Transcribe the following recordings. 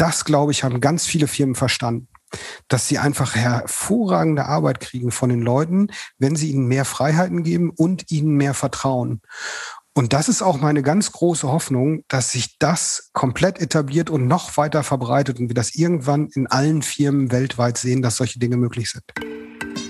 das, glaube ich, haben ganz viele Firmen verstanden dass sie einfach hervorragende Arbeit kriegen von den Leuten, wenn sie ihnen mehr Freiheiten geben und ihnen mehr Vertrauen. Und das ist auch meine ganz große Hoffnung, dass sich das komplett etabliert und noch weiter verbreitet und wir das irgendwann in allen Firmen weltweit sehen, dass solche Dinge möglich sind.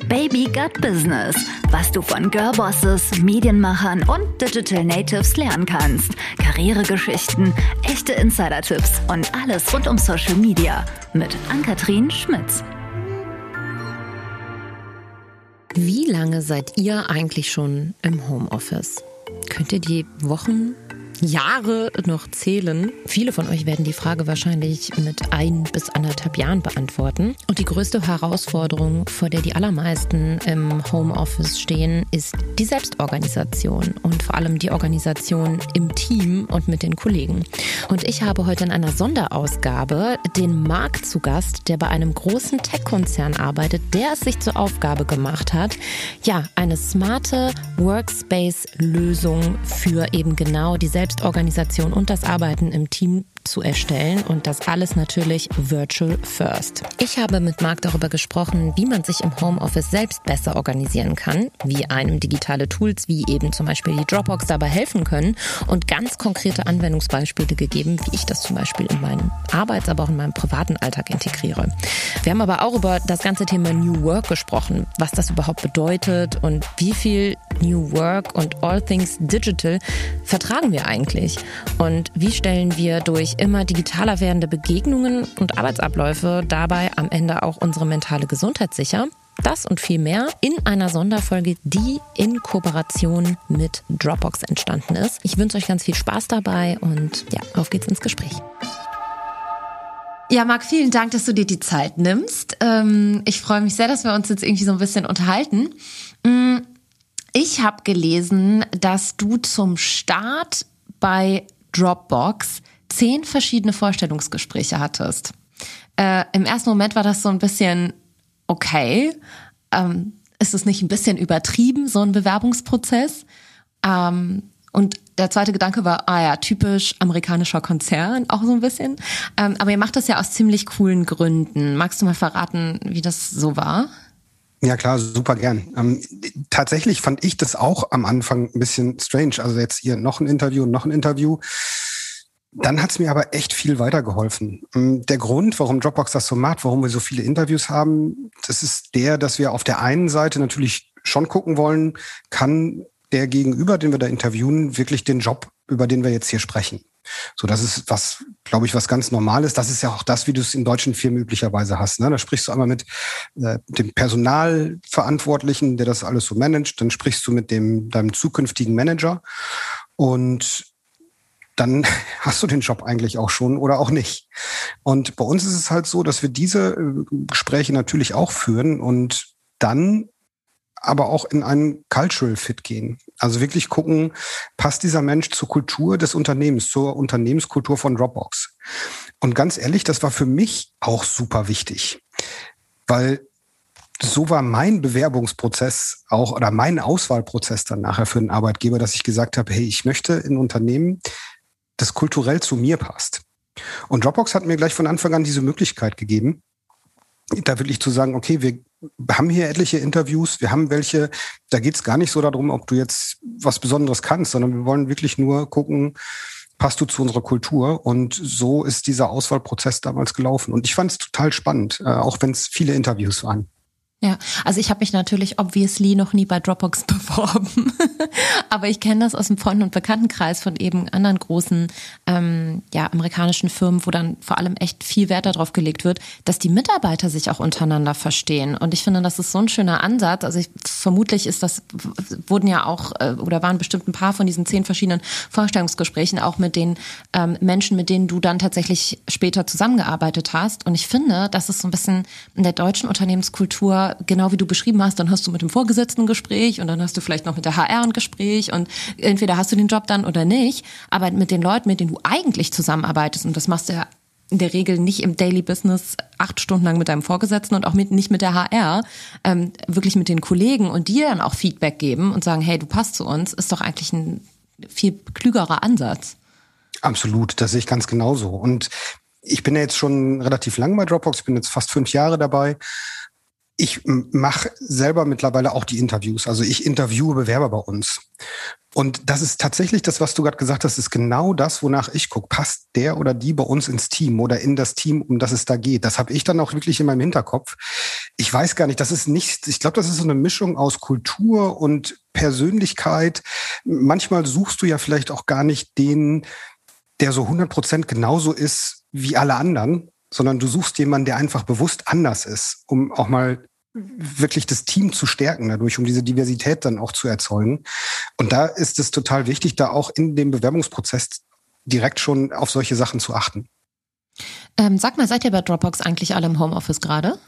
Baby Gut Business, was du von Girlbosses, Medienmachern und Digital Natives lernen kannst. Karrieregeschichten, echte Insider-Tipps und alles rund um Social Media mit Ann-Kathrin Schmitz. Wie lange seid ihr eigentlich schon im Homeoffice? Könnt ihr die Wochen Jahre noch zählen. Viele von euch werden die Frage wahrscheinlich mit ein bis anderthalb Jahren beantworten. Und die größte Herausforderung, vor der die allermeisten im Homeoffice stehen, ist die Selbstorganisation und vor allem die Organisation im Team und mit den Kollegen. Und ich habe heute in einer Sonderausgabe den Marc zu Gast, der bei einem großen Tech-Konzern arbeitet, der es sich zur Aufgabe gemacht hat, ja, eine smarte Workspace-Lösung für eben genau die Selbstorganisation Selbstorganisation und das Arbeiten im Team zu erstellen und das alles natürlich virtual first. Ich habe mit Marc darüber gesprochen, wie man sich im Homeoffice selbst besser organisieren kann, wie einem digitale Tools wie eben zum Beispiel die Dropbox dabei helfen können und ganz konkrete Anwendungsbeispiele gegeben, wie ich das zum Beispiel in meinem Arbeits-, aber auch in meinem privaten Alltag integriere. Wir haben aber auch über das ganze Thema New Work gesprochen, was das überhaupt bedeutet und wie viel New Work und All Things Digital vertragen wir eigentlich und wie stellen wir durch immer digitaler werdende Begegnungen und Arbeitsabläufe dabei am Ende auch unsere mentale Gesundheit sicher. Das und viel mehr in einer Sonderfolge, die in Kooperation mit Dropbox entstanden ist. Ich wünsche euch ganz viel Spaß dabei und ja, auf geht's ins Gespräch. Ja, Marc, vielen Dank, dass du dir die Zeit nimmst. Ähm, ich freue mich sehr, dass wir uns jetzt irgendwie so ein bisschen unterhalten. Mm, ich habe gelesen, dass du zum Start bei Dropbox zehn verschiedene Vorstellungsgespräche hattest. Äh, Im ersten Moment war das so ein bisschen okay. Ähm, ist es nicht ein bisschen übertrieben, so ein Bewerbungsprozess? Ähm, und der zweite Gedanke war, ah ja, typisch amerikanischer Konzern, auch so ein bisschen. Ähm, aber ihr macht das ja aus ziemlich coolen Gründen. Magst du mal verraten, wie das so war? Ja klar, super gern. Ähm, tatsächlich fand ich das auch am Anfang ein bisschen strange. Also jetzt hier noch ein Interview noch ein Interview. Dann hat es mir aber echt viel weitergeholfen. Ähm, der Grund, warum Dropbox das so macht, warum wir so viele Interviews haben, das ist der, dass wir auf der einen Seite natürlich schon gucken wollen, kann der Gegenüber, den wir da interviewen, wirklich den Job, über den wir jetzt hier sprechen. So, das ist was, glaube ich, was ganz Normales. Das ist ja auch das, wie du es in deutschen Firmen üblicherweise hast. Ne? Da sprichst du einmal mit äh, dem Personalverantwortlichen, der das alles so managt. Dann sprichst du mit dem deinem zukünftigen Manager und dann hast du den Job eigentlich auch schon oder auch nicht. Und bei uns ist es halt so, dass wir diese äh, Gespräche natürlich auch führen und dann aber auch in einen Cultural Fit gehen. Also wirklich gucken, passt dieser Mensch zur Kultur des Unternehmens, zur Unternehmenskultur von Dropbox. Und ganz ehrlich, das war für mich auch super wichtig, weil so war mein Bewerbungsprozess auch oder mein Auswahlprozess dann nachher für einen Arbeitgeber, dass ich gesagt habe, hey, ich möchte in Unternehmen, das kulturell zu mir passt. Und Dropbox hat mir gleich von Anfang an diese Möglichkeit gegeben, da wirklich zu sagen, okay, wir haben hier etliche Interviews, wir haben welche, da geht es gar nicht so darum, ob du jetzt was Besonderes kannst, sondern wir wollen wirklich nur gucken, passt du zu unserer Kultur? Und so ist dieser Auswahlprozess damals gelaufen. Und ich fand es total spannend, äh, auch wenn es viele Interviews waren. Ja, also ich habe mich natürlich obviously noch nie bei Dropbox beworben, aber ich kenne das aus dem Freunden- und Bekanntenkreis von eben anderen großen ähm, ja, amerikanischen Firmen, wo dann vor allem echt viel Wert darauf gelegt wird, dass die Mitarbeiter sich auch untereinander verstehen. Und ich finde, das ist so ein schöner Ansatz. Also ich, vermutlich ist das, wurden ja auch äh, oder waren bestimmt ein paar von diesen zehn verschiedenen Vorstellungsgesprächen auch mit den ähm, Menschen, mit denen du dann tatsächlich später zusammengearbeitet hast. Und ich finde, das ist so ein bisschen in der deutschen Unternehmenskultur genau wie du beschrieben hast, dann hast du mit dem Vorgesetzten ein Gespräch und dann hast du vielleicht noch mit der HR ein Gespräch und entweder hast du den Job dann oder nicht. Aber mit den Leuten, mit denen du eigentlich zusammenarbeitest, und das machst du ja in der Regel nicht im Daily Business acht Stunden lang mit deinem Vorgesetzten und auch mit, nicht mit der HR, ähm, wirklich mit den Kollegen und dir dann auch Feedback geben und sagen, hey, du passt zu uns, ist doch eigentlich ein viel klügerer Ansatz. Absolut, das sehe ich ganz genauso. Und ich bin ja jetzt schon relativ lang bei Dropbox, ich bin jetzt fast fünf Jahre dabei. Ich mache selber mittlerweile auch die Interviews. Also ich interviewe Bewerber bei uns. Und das ist tatsächlich das, was du gerade gesagt hast, ist genau das, wonach ich gucke. Passt der oder die bei uns ins Team oder in das Team, um das es da geht? Das habe ich dann auch wirklich in meinem Hinterkopf. Ich weiß gar nicht, das ist nicht, ich glaube, das ist so eine Mischung aus Kultur und Persönlichkeit. Manchmal suchst du ja vielleicht auch gar nicht den, der so 100 Prozent genauso ist wie alle anderen, sondern du suchst jemanden, der einfach bewusst anders ist, um auch mal wirklich das Team zu stärken dadurch, um diese Diversität dann auch zu erzeugen. Und da ist es total wichtig, da auch in dem Bewerbungsprozess direkt schon auf solche Sachen zu achten. Ähm, sag mal, seid ihr bei Dropbox eigentlich alle im Homeoffice gerade?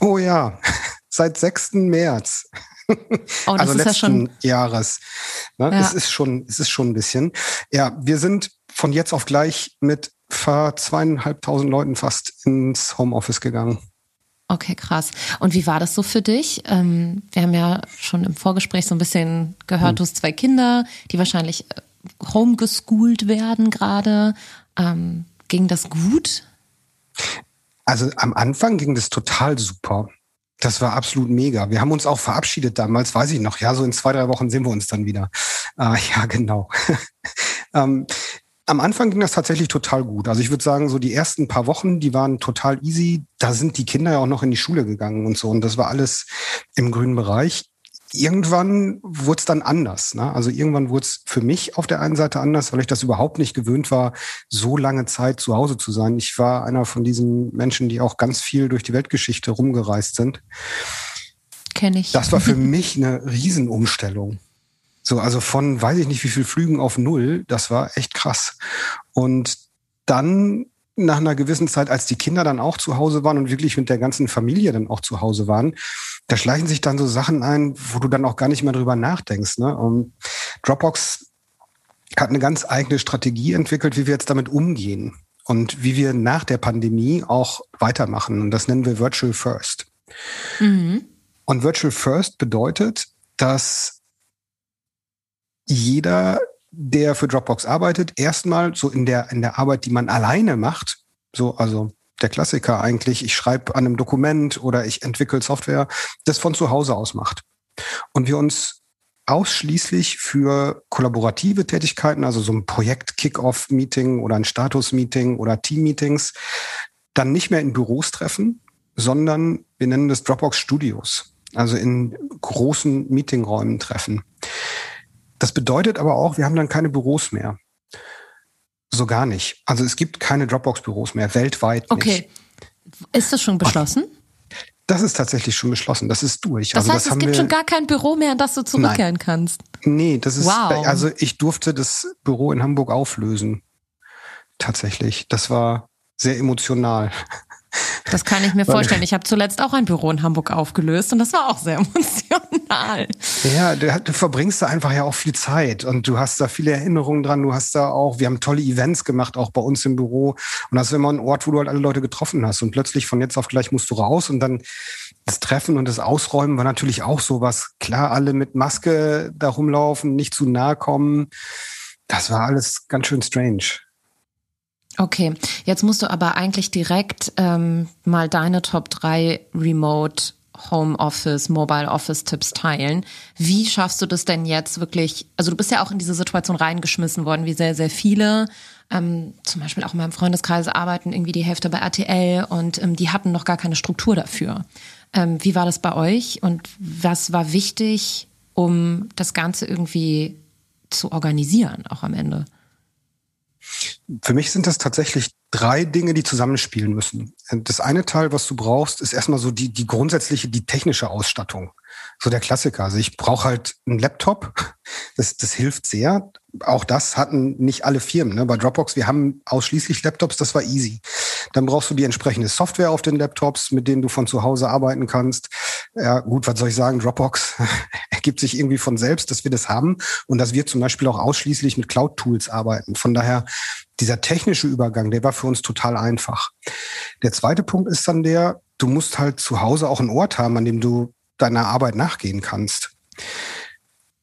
Oh ja, seit 6. März. Oh, das also ist letzten ja schon Jahres. Ne? Ja. Es ist schon, es ist schon ein bisschen. Ja, wir sind von jetzt auf gleich mit zweieinhalbtausend Leuten fast ins Homeoffice gegangen. Okay, krass. Und wie war das so für dich? Ähm, wir haben ja schon im Vorgespräch so ein bisschen gehört, hm. du hast zwei Kinder, die wahrscheinlich äh, homegeschoolt werden gerade. Ähm, ging das gut? Also am Anfang ging das total super. Das war absolut mega. Wir haben uns auch verabschiedet damals, weiß ich noch. Ja, so in zwei, drei Wochen sehen wir uns dann wieder. Äh, ja, genau. ähm, am Anfang ging das tatsächlich total gut. Also ich würde sagen, so die ersten paar Wochen, die waren total easy. Da sind die Kinder ja auch noch in die Schule gegangen und so. Und das war alles im grünen Bereich. Irgendwann wurde es dann anders. Ne? Also irgendwann wurde es für mich auf der einen Seite anders, weil ich das überhaupt nicht gewöhnt war, so lange Zeit zu Hause zu sein. Ich war einer von diesen Menschen, die auch ganz viel durch die Weltgeschichte rumgereist sind. Kenne ich. Das war für mich eine Riesenumstellung. So, also von weiß ich nicht wie viel Flügen auf null, das war echt krass. Und dann nach einer gewissen Zeit, als die Kinder dann auch zu Hause waren und wirklich mit der ganzen Familie dann auch zu Hause waren, da schleichen sich dann so Sachen ein, wo du dann auch gar nicht mehr drüber nachdenkst. Ne? Um, Dropbox hat eine ganz eigene Strategie entwickelt, wie wir jetzt damit umgehen und wie wir nach der Pandemie auch weitermachen. Und das nennen wir Virtual First. Mhm. Und Virtual First bedeutet, dass jeder, der für Dropbox arbeitet, erstmal so in der, in der Arbeit, die man alleine macht, so, also der Klassiker eigentlich, ich schreibe an einem Dokument oder ich entwickle Software, das von zu Hause aus macht. Und wir uns ausschließlich für kollaborative Tätigkeiten, also so ein Projekt-Kick-Off-Meeting oder ein Status-Meeting oder Team-Meetings, dann nicht mehr in Büros treffen, sondern wir nennen das Dropbox Studios, also in großen Meetingräumen treffen. Das bedeutet aber auch, wir haben dann keine Büros mehr. So gar nicht. Also es gibt keine Dropbox-Büros mehr, weltweit okay. nicht. Ist das schon beschlossen? Das ist tatsächlich schon beschlossen. Das ist durch. Das also heißt, das es gibt schon gar kein Büro mehr, in das du zurückkehren Nein. kannst. Nee, das ist, wow. also ich durfte das Büro in Hamburg auflösen. Tatsächlich. Das war sehr emotional. Das kann ich mir vorstellen. Ich habe zuletzt auch ein Büro in Hamburg aufgelöst und das war auch sehr emotional. Ja, du, du verbringst da einfach ja auch viel Zeit und du hast da viele Erinnerungen dran. Du hast da auch, wir haben tolle Events gemacht, auch bei uns im Büro. Und das ist immer ein Ort, wo du halt alle Leute getroffen hast. Und plötzlich von jetzt auf gleich musst du raus und dann das Treffen und das Ausräumen war natürlich auch sowas. Klar, alle mit Maske da rumlaufen, nicht zu nahe kommen. Das war alles ganz schön strange. Okay, jetzt musst du aber eigentlich direkt ähm, mal deine Top 3 Remote Home Office, Mobile Office Tipps teilen. Wie schaffst du das denn jetzt wirklich? Also du bist ja auch in diese Situation reingeschmissen worden, wie sehr, sehr viele. Ähm, zum Beispiel auch in meinem Freundeskreis arbeiten irgendwie die Hälfte bei RTL und ähm, die hatten noch gar keine Struktur dafür. Ähm, wie war das bei euch und was war wichtig, um das Ganze irgendwie zu organisieren, auch am Ende? Für mich sind das tatsächlich drei Dinge, die zusammenspielen müssen. Das eine Teil, was du brauchst, ist erstmal so die, die grundsätzliche, die technische Ausstattung. So der Klassiker. Also ich brauche halt einen Laptop. Das, das hilft sehr. Auch das hatten nicht alle Firmen. Ne? Bei Dropbox, wir haben ausschließlich Laptops, das war easy. Dann brauchst du die entsprechende Software auf den Laptops, mit denen du von zu Hause arbeiten kannst. Ja, gut, was soll ich sagen? Dropbox ergibt sich irgendwie von selbst, dass wir das haben und dass wir zum Beispiel auch ausschließlich mit Cloud-Tools arbeiten. Von daher, dieser technische Übergang, der war für uns total einfach. Der zweite Punkt ist dann der, du musst halt zu Hause auch einen Ort haben, an dem du deiner Arbeit nachgehen kannst.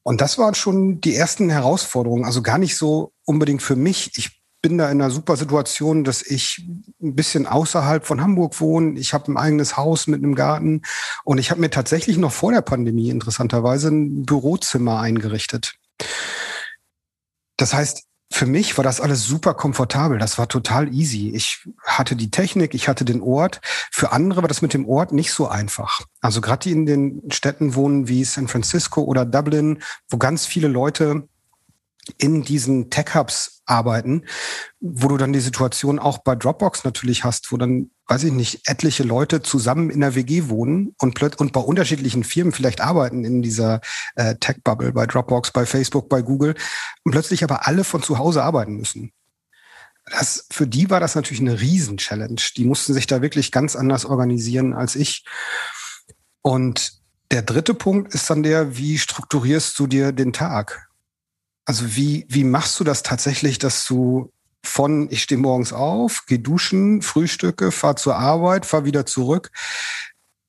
Und das waren schon die ersten Herausforderungen. Also gar nicht so unbedingt für mich. Ich bin da in einer super Situation, dass ich ein bisschen außerhalb von Hamburg wohne. Ich habe ein eigenes Haus mit einem Garten und ich habe mir tatsächlich noch vor der Pandemie interessanterweise ein Bürozimmer eingerichtet. Das heißt, für mich war das alles super komfortabel. Das war total easy. Ich hatte die Technik, ich hatte den Ort. Für andere war das mit dem Ort nicht so einfach. Also gerade die in den Städten wohnen wie San Francisco oder Dublin, wo ganz viele Leute in diesen Tech-Hubs arbeiten, wo du dann die Situation auch bei Dropbox natürlich hast, wo dann, weiß ich nicht, etliche Leute zusammen in der WG wohnen und, und bei unterschiedlichen Firmen vielleicht arbeiten in dieser äh, Tech-Bubble, bei Dropbox, bei Facebook, bei Google und plötzlich aber alle von zu Hause arbeiten müssen. Das, für die war das natürlich eine Riesen-Challenge. Die mussten sich da wirklich ganz anders organisieren als ich. Und der dritte Punkt ist dann der, wie strukturierst du dir den Tag? Also wie, wie machst du das tatsächlich, dass du von ich stehe morgens auf, gehe duschen, frühstücke, fahr zur Arbeit, fahr wieder zurück,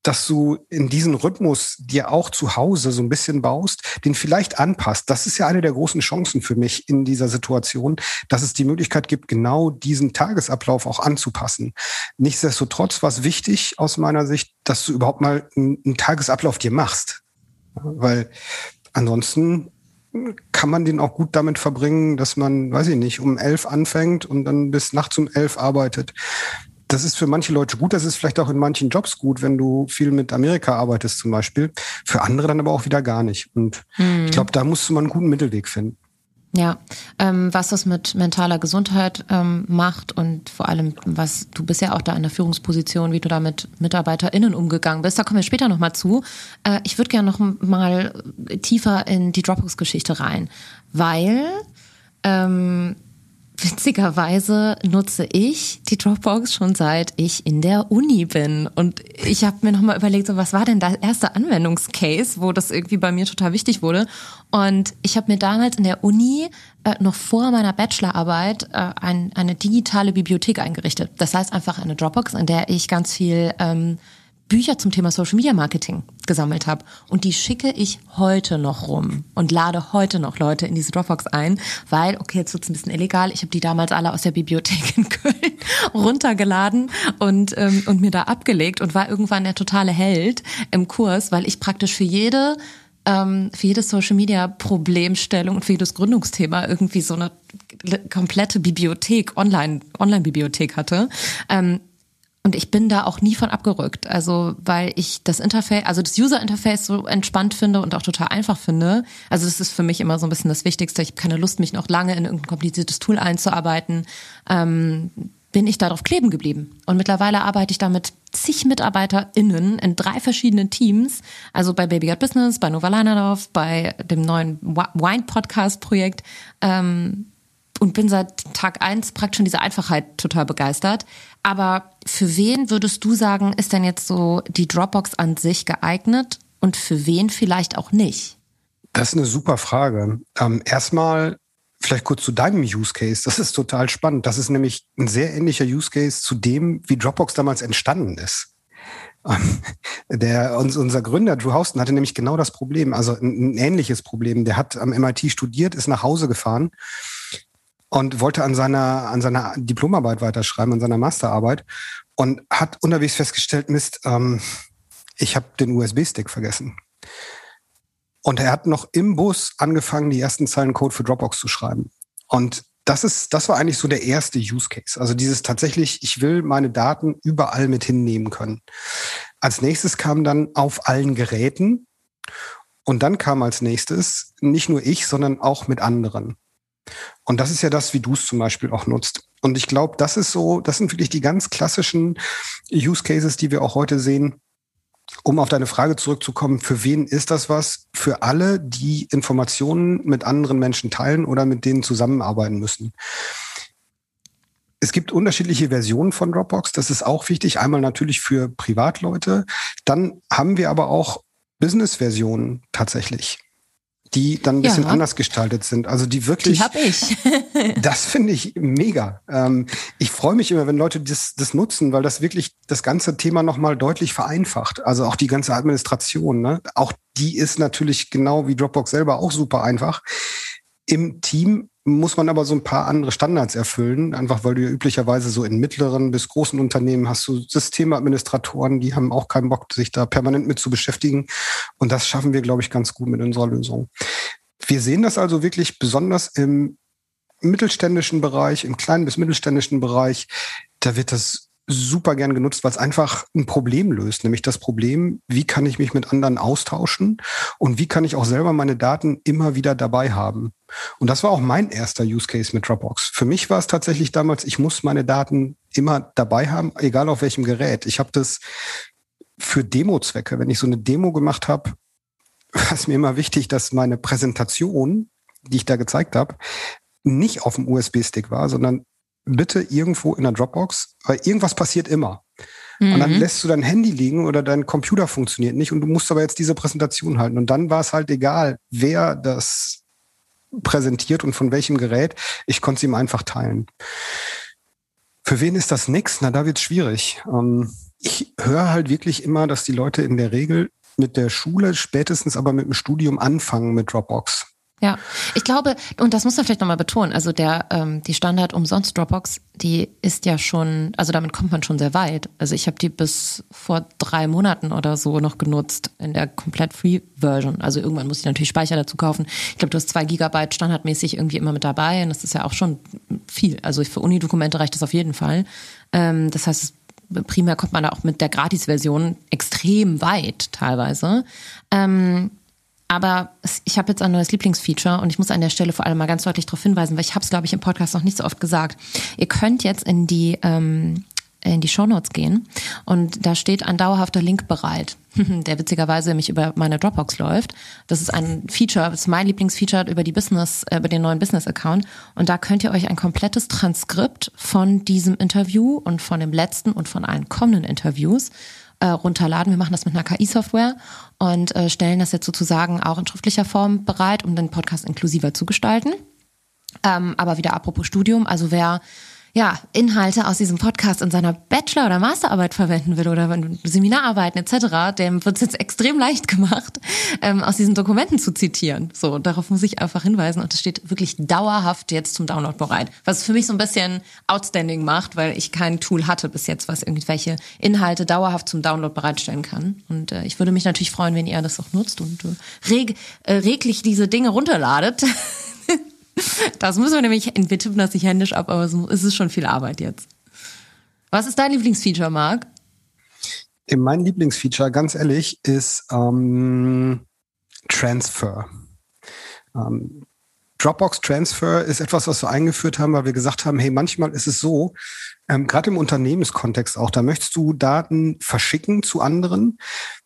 dass du in diesen Rhythmus dir auch zu Hause so ein bisschen baust, den vielleicht anpasst. Das ist ja eine der großen Chancen für mich in dieser Situation, dass es die Möglichkeit gibt, genau diesen Tagesablauf auch anzupassen. Nichtsdestotrotz war es wichtig aus meiner Sicht, dass du überhaupt mal einen, einen Tagesablauf dir machst. Weil ansonsten kann man den auch gut damit verbringen, dass man, weiß ich nicht, um elf anfängt und dann bis nachts um elf arbeitet. Das ist für manche Leute gut, das ist vielleicht auch in manchen Jobs gut, wenn du viel mit Amerika arbeitest zum Beispiel. Für andere dann aber auch wieder gar nicht. Und hm. ich glaube, da musst du mal einen guten Mittelweg finden. Ja, ähm, was das mit mentaler Gesundheit ähm, macht und vor allem, was du bist ja auch da in der Führungsposition, wie du da mit MitarbeiterInnen umgegangen bist, da kommen wir später nochmal zu. Äh, ich würde gerne noch mal tiefer in die Dropbox-Geschichte rein, weil ähm, Witzigerweise nutze ich die Dropbox schon seit ich in der Uni bin. Und ich habe mir nochmal überlegt, so, was war denn der erste Anwendungscase, wo das irgendwie bei mir total wichtig wurde. Und ich habe mir damals in der Uni äh, noch vor meiner Bachelorarbeit äh, ein, eine digitale Bibliothek eingerichtet. Das heißt einfach eine Dropbox, in der ich ganz viel ähm, Bücher zum Thema Social Media Marketing gesammelt habe. Und die schicke ich heute noch rum und lade heute noch Leute in diese Dropbox ein, weil, okay, jetzt wird's ein bisschen illegal. Ich habe die damals alle aus der Bibliothek in Köln runtergeladen und, ähm, und mir da abgelegt und war irgendwann der totale Held im Kurs, weil ich praktisch für jede ähm, für jedes Social Media Problemstellung und für jedes Gründungsthema irgendwie so eine komplette Bibliothek, Online, Online-Bibliothek hatte. Und ich bin da auch nie von abgerückt. Also, weil ich das Interface, also das User-Interface so entspannt finde und auch total einfach finde. Also, das ist für mich immer so ein bisschen das Wichtigste. Ich habe keine Lust, mich noch lange in irgendein kompliziertes Tool einzuarbeiten. Ähm, bin ich darauf kleben geblieben. Und mittlerweile arbeite ich da mit zig MitarbeiterInnen in drei verschiedenen Teams. Also bei Baby Got Business, bei Nova Leinerdorf, bei dem neuen Wine-Podcast-Projekt. Ähm, und bin seit Tag eins praktisch von dieser Einfachheit total begeistert. Aber für wen würdest du sagen, ist denn jetzt so die Dropbox an sich geeignet und für wen vielleicht auch nicht? Das ist eine super Frage. Ähm, erstmal vielleicht kurz zu deinem Use Case. Das ist total spannend. Das ist nämlich ein sehr ähnlicher Use Case zu dem, wie Dropbox damals entstanden ist. Ähm, der, unser Gründer, Drew Houston, hatte nämlich genau das Problem, also ein, ein ähnliches Problem. Der hat am MIT studiert, ist nach Hause gefahren und wollte an seiner, an seiner Diplomarbeit weiterschreiben, an seiner Masterarbeit und hat unterwegs festgestellt, Mist, ähm, ich habe den USB-Stick vergessen. Und er hat noch im Bus angefangen, die ersten Zeilen Code für Dropbox zu schreiben. Und das ist, das war eigentlich so der erste Use Case. Also dieses tatsächlich, ich will meine Daten überall mit hinnehmen können. Als nächstes kam dann auf allen Geräten. Und dann kam als nächstes nicht nur ich, sondern auch mit anderen. Und das ist ja das, wie du es zum Beispiel auch nutzt. Und ich glaube, das ist so, das sind wirklich die ganz klassischen Use Cases, die wir auch heute sehen. Um auf deine Frage zurückzukommen, für wen ist das was? Für alle, die Informationen mit anderen Menschen teilen oder mit denen zusammenarbeiten müssen. Es gibt unterschiedliche Versionen von Dropbox. Das ist auch wichtig. Einmal natürlich für Privatleute. Dann haben wir aber auch Business-Versionen tatsächlich die dann ein bisschen ja. anders gestaltet sind. Also die wirklich. Die habe ich. das finde ich mega. Ähm, ich freue mich immer, wenn Leute das, das nutzen, weil das wirklich das ganze Thema nochmal deutlich vereinfacht. Also auch die ganze Administration. Ne? Auch die ist natürlich genau wie Dropbox selber auch super einfach. Im Team muss man aber so ein paar andere Standards erfüllen, einfach weil du ja üblicherweise so in mittleren bis großen Unternehmen hast du Systemadministratoren, die haben auch keinen Bock, sich da permanent mit zu beschäftigen. Und das schaffen wir, glaube ich, ganz gut mit unserer Lösung. Wir sehen das also wirklich besonders im mittelständischen Bereich, im kleinen bis mittelständischen Bereich. Da wird das super gern genutzt, weil es einfach ein Problem löst, nämlich das Problem, wie kann ich mich mit anderen austauschen und wie kann ich auch selber meine Daten immer wieder dabei haben. Und das war auch mein erster Use Case mit Dropbox. Für mich war es tatsächlich damals, ich muss meine Daten immer dabei haben, egal auf welchem Gerät. Ich habe das für Demo-Zwecke, wenn ich so eine Demo gemacht habe, war es mir immer wichtig, dass meine Präsentation, die ich da gezeigt habe, nicht auf dem USB-Stick war, sondern bitte irgendwo in der Dropbox, weil irgendwas passiert immer. Mhm. Und dann mhm. lässt du dein Handy liegen oder dein Computer funktioniert nicht und du musst aber jetzt diese Präsentation halten. Und dann war es halt egal, wer das präsentiert und von welchem Gerät. Ich konnte es ihm einfach teilen. Für wen ist das nix? Na, da wird's schwierig. Ähm, ich höre halt wirklich immer, dass die Leute in der Regel mit der Schule, spätestens aber mit dem Studium anfangen mit Dropbox. Ja, ich glaube, und das muss man vielleicht nochmal betonen, also der, ähm, die Standard umsonst Dropbox, die ist ja schon, also damit kommt man schon sehr weit. Also ich habe die bis vor drei Monaten oder so noch genutzt in der komplett Free Version. Also irgendwann muss ich natürlich Speicher dazu kaufen. Ich glaube, du hast zwei Gigabyte standardmäßig irgendwie immer mit dabei und das ist ja auch schon viel. Also für Uni-Dokumente reicht das auf jeden Fall. Ähm, das heißt, primär kommt man da auch mit der Gratis-Version extrem weit teilweise. Ähm, aber ich habe jetzt ein neues Lieblingsfeature und ich muss an der Stelle vor allem mal ganz deutlich darauf hinweisen, weil ich habe es, glaube ich, im Podcast noch nicht so oft gesagt. Ihr könnt jetzt in die ähm, in die Shownotes gehen und da steht ein dauerhafter Link bereit, der witzigerweise nämlich über meine Dropbox läuft. Das ist ein Feature, das ist mein Lieblingsfeature über die Business, äh, über den neuen Business-Account und da könnt ihr euch ein komplettes Transkript von diesem Interview und von dem letzten und von allen kommenden Interviews äh, runterladen. Wir machen das mit einer KI-Software und äh, stellen das jetzt sozusagen auch in schriftlicher Form bereit, um den Podcast inklusiver zu gestalten. Ähm, aber wieder apropos Studium, also wer ja, Inhalte aus diesem Podcast in seiner Bachelor- oder Masterarbeit verwenden will oder Seminararbeiten etc., dem wird es jetzt extrem leicht gemacht, ähm, aus diesen Dokumenten zu zitieren. So, darauf muss ich einfach hinweisen und es steht wirklich dauerhaft jetzt zum Download bereit. Was für mich so ein bisschen outstanding macht, weil ich kein Tool hatte bis jetzt, was irgendwelche Inhalte dauerhaft zum Download bereitstellen kann. Und äh, ich würde mich natürlich freuen, wenn ihr das auch nutzt und äh, reg, äh, reglich diese Dinge runterladet. Das müssen wir nämlich, wir tippen das nicht händisch ab, aber es ist schon viel Arbeit jetzt. Was ist dein Lieblingsfeature, Marc? Mein Lieblingsfeature, ganz ehrlich, ist ähm, Transfer. Ähm, Dropbox Transfer ist etwas, was wir eingeführt haben, weil wir gesagt haben, hey, manchmal ist es so, ähm, gerade im Unternehmenskontext auch, da möchtest du Daten verschicken zu anderen.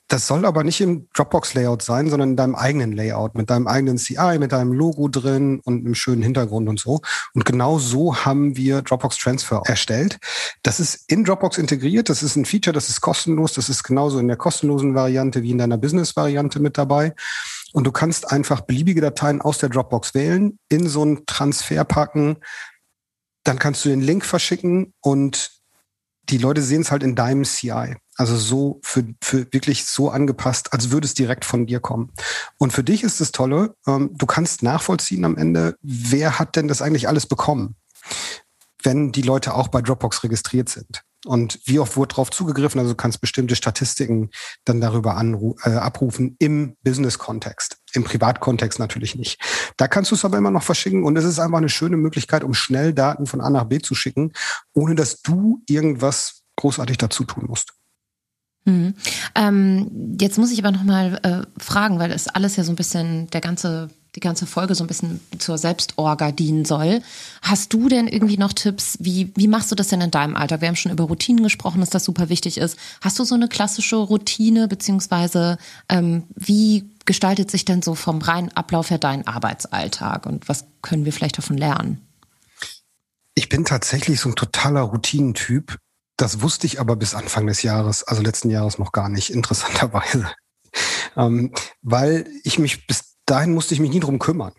Das soll aber nicht im Dropbox-Layout sein, sondern in deinem eigenen Layout, mit deinem eigenen CI, mit deinem Logo drin und einem schönen Hintergrund und so. Und genau so haben wir Dropbox Transfer erstellt. Das ist in Dropbox integriert. Das ist ein Feature, das ist kostenlos. Das ist genauso in der kostenlosen Variante wie in deiner Business-Variante mit dabei. Und du kannst einfach beliebige Dateien aus der Dropbox wählen, in so einen Transfer packen. Dann kannst du den Link verschicken und die Leute sehen es halt in deinem CI. Also so für, für wirklich so angepasst, als würde es direkt von dir kommen. Und für dich ist das Tolle, ähm, du kannst nachvollziehen am Ende, wer hat denn das eigentlich alles bekommen, wenn die Leute auch bei Dropbox registriert sind. Und wie oft wurde darauf zugegriffen? Also du kannst bestimmte Statistiken dann darüber äh, abrufen im Business-Kontext. Im Privatkontext natürlich nicht. Da kannst du es aber immer noch verschicken und es ist einfach eine schöne Möglichkeit, um schnell Daten von A nach B zu schicken, ohne dass du irgendwas großartig dazu tun musst. Mhm. Ähm, jetzt muss ich aber nochmal äh, fragen, weil es alles ja so ein bisschen, der ganze, die ganze Folge so ein bisschen zur Selbstorga dienen soll. Hast du denn irgendwie noch Tipps, wie, wie machst du das denn in deinem Alltag? Wir haben schon über Routinen gesprochen, dass das super wichtig ist. Hast du so eine klassische Routine, beziehungsweise ähm, wie gestaltet sich denn so vom reinen Ablauf her dein Arbeitsalltag und was können wir vielleicht davon lernen? Ich bin tatsächlich so ein totaler Routinentyp. Das wusste ich aber bis Anfang des Jahres, also letzten Jahres noch gar nicht, interessanterweise. ähm, weil ich mich, bis dahin musste ich mich nie drum kümmern.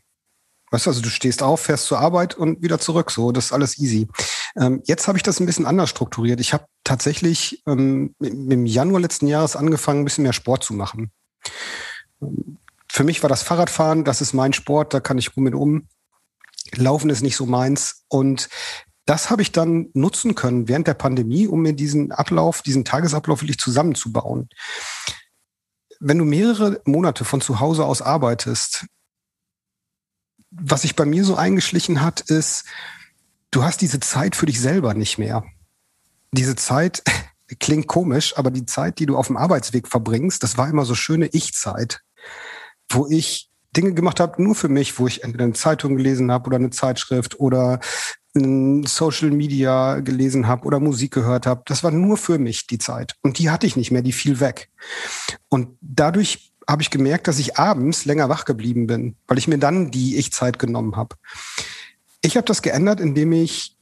Weißt du, also du stehst auf, fährst zur Arbeit und wieder zurück. So, das ist alles easy. Ähm, jetzt habe ich das ein bisschen anders strukturiert. Ich habe tatsächlich ähm, im Januar letzten Jahres angefangen, ein bisschen mehr Sport zu machen. Für mich war das Fahrradfahren, das ist mein Sport, da kann ich gut mit um. Laufen ist nicht so meins. Und das habe ich dann nutzen können während der Pandemie, um mir diesen Ablauf, diesen Tagesablauf wirklich zusammenzubauen. Wenn du mehrere Monate von zu Hause aus arbeitest, was sich bei mir so eingeschlichen hat, ist, du hast diese Zeit für dich selber nicht mehr. Diese Zeit klingt komisch, aber die Zeit, die du auf dem Arbeitsweg verbringst, das war immer so schöne Ich-Zeit, wo ich Dinge gemacht habe, nur für mich, wo ich entweder eine Zeitung gelesen habe oder eine Zeitschrift oder Social Media gelesen habe oder Musik gehört habe. Das war nur für mich die Zeit. Und die hatte ich nicht mehr, die fiel weg. Und dadurch habe ich gemerkt, dass ich abends länger wach geblieben bin, weil ich mir dann die Ich-Zeit genommen habe. Ich habe das geändert, indem ich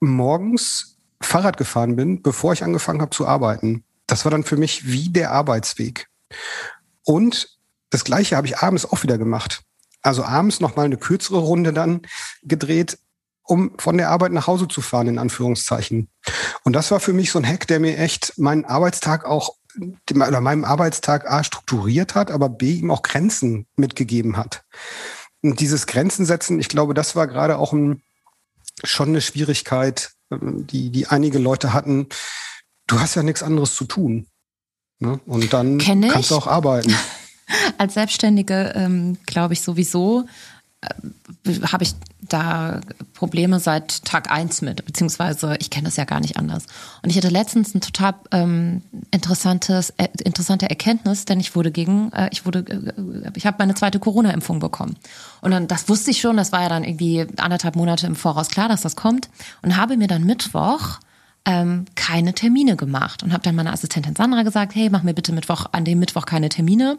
morgens Fahrrad gefahren bin, bevor ich angefangen habe zu arbeiten. Das war dann für mich wie der Arbeitsweg. Und das Gleiche habe ich abends auch wieder gemacht. Also abends noch mal eine kürzere Runde dann gedreht, um von der Arbeit nach Hause zu fahren, in Anführungszeichen. Und das war für mich so ein Hack, der mir echt meinen Arbeitstag auch oder meinem Arbeitstag A strukturiert hat, aber B ihm auch Grenzen mitgegeben hat. Und dieses Grenzen setzen, ich glaube, das war gerade auch ein, schon eine Schwierigkeit, ähm, die, die einige Leute hatten. Du hast ja nichts anderes zu tun. Ne? Und dann kannst du auch arbeiten. Als Selbstständige ähm, glaube ich sowieso, habe ich da Probleme seit Tag eins mit, beziehungsweise ich kenne das ja gar nicht anders. Und ich hatte letztens ein total ähm, interessantes, äh, interessante Erkenntnis, denn ich wurde gegen, äh, ich wurde, äh, ich habe meine zweite Corona-Impfung bekommen. Und dann, das wusste ich schon, das war ja dann irgendwie anderthalb Monate im Voraus klar, dass das kommt. Und habe mir dann Mittwoch ähm, keine Termine gemacht und habe dann meiner Assistentin Sandra gesagt, hey, mach mir bitte Mittwoch an dem Mittwoch keine Termine.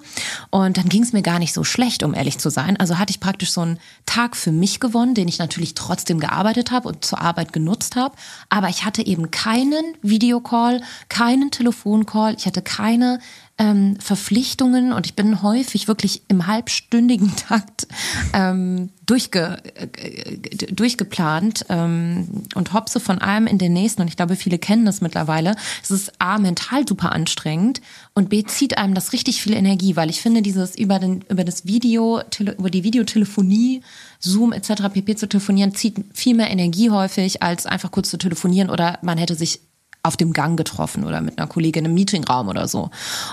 Und dann ging es mir gar nicht so schlecht, um ehrlich zu sein. Also hatte ich praktisch so einen Tag für mich gewonnen, den ich natürlich trotzdem gearbeitet habe und zur Arbeit genutzt habe. Aber ich hatte eben keinen Videocall, keinen Telefoncall, ich hatte keine ähm, Verpflichtungen und ich bin häufig wirklich im halbstündigen Takt ähm, durchge, äh, durchgeplant ähm, und hopse von einem in den nächsten. Und ich glaube, viele kennen das mittlerweile. Es ist A, mental super anstrengend und B, zieht einem das richtig viel Energie, weil ich finde, dieses über, den, über das Video, über die Videotelefonie, Zoom etc. pp zu telefonieren, zieht viel mehr Energie häufig, als einfach kurz zu telefonieren oder man hätte sich auf dem Gang getroffen oder mit einer Kollegin im Meetingraum oder so.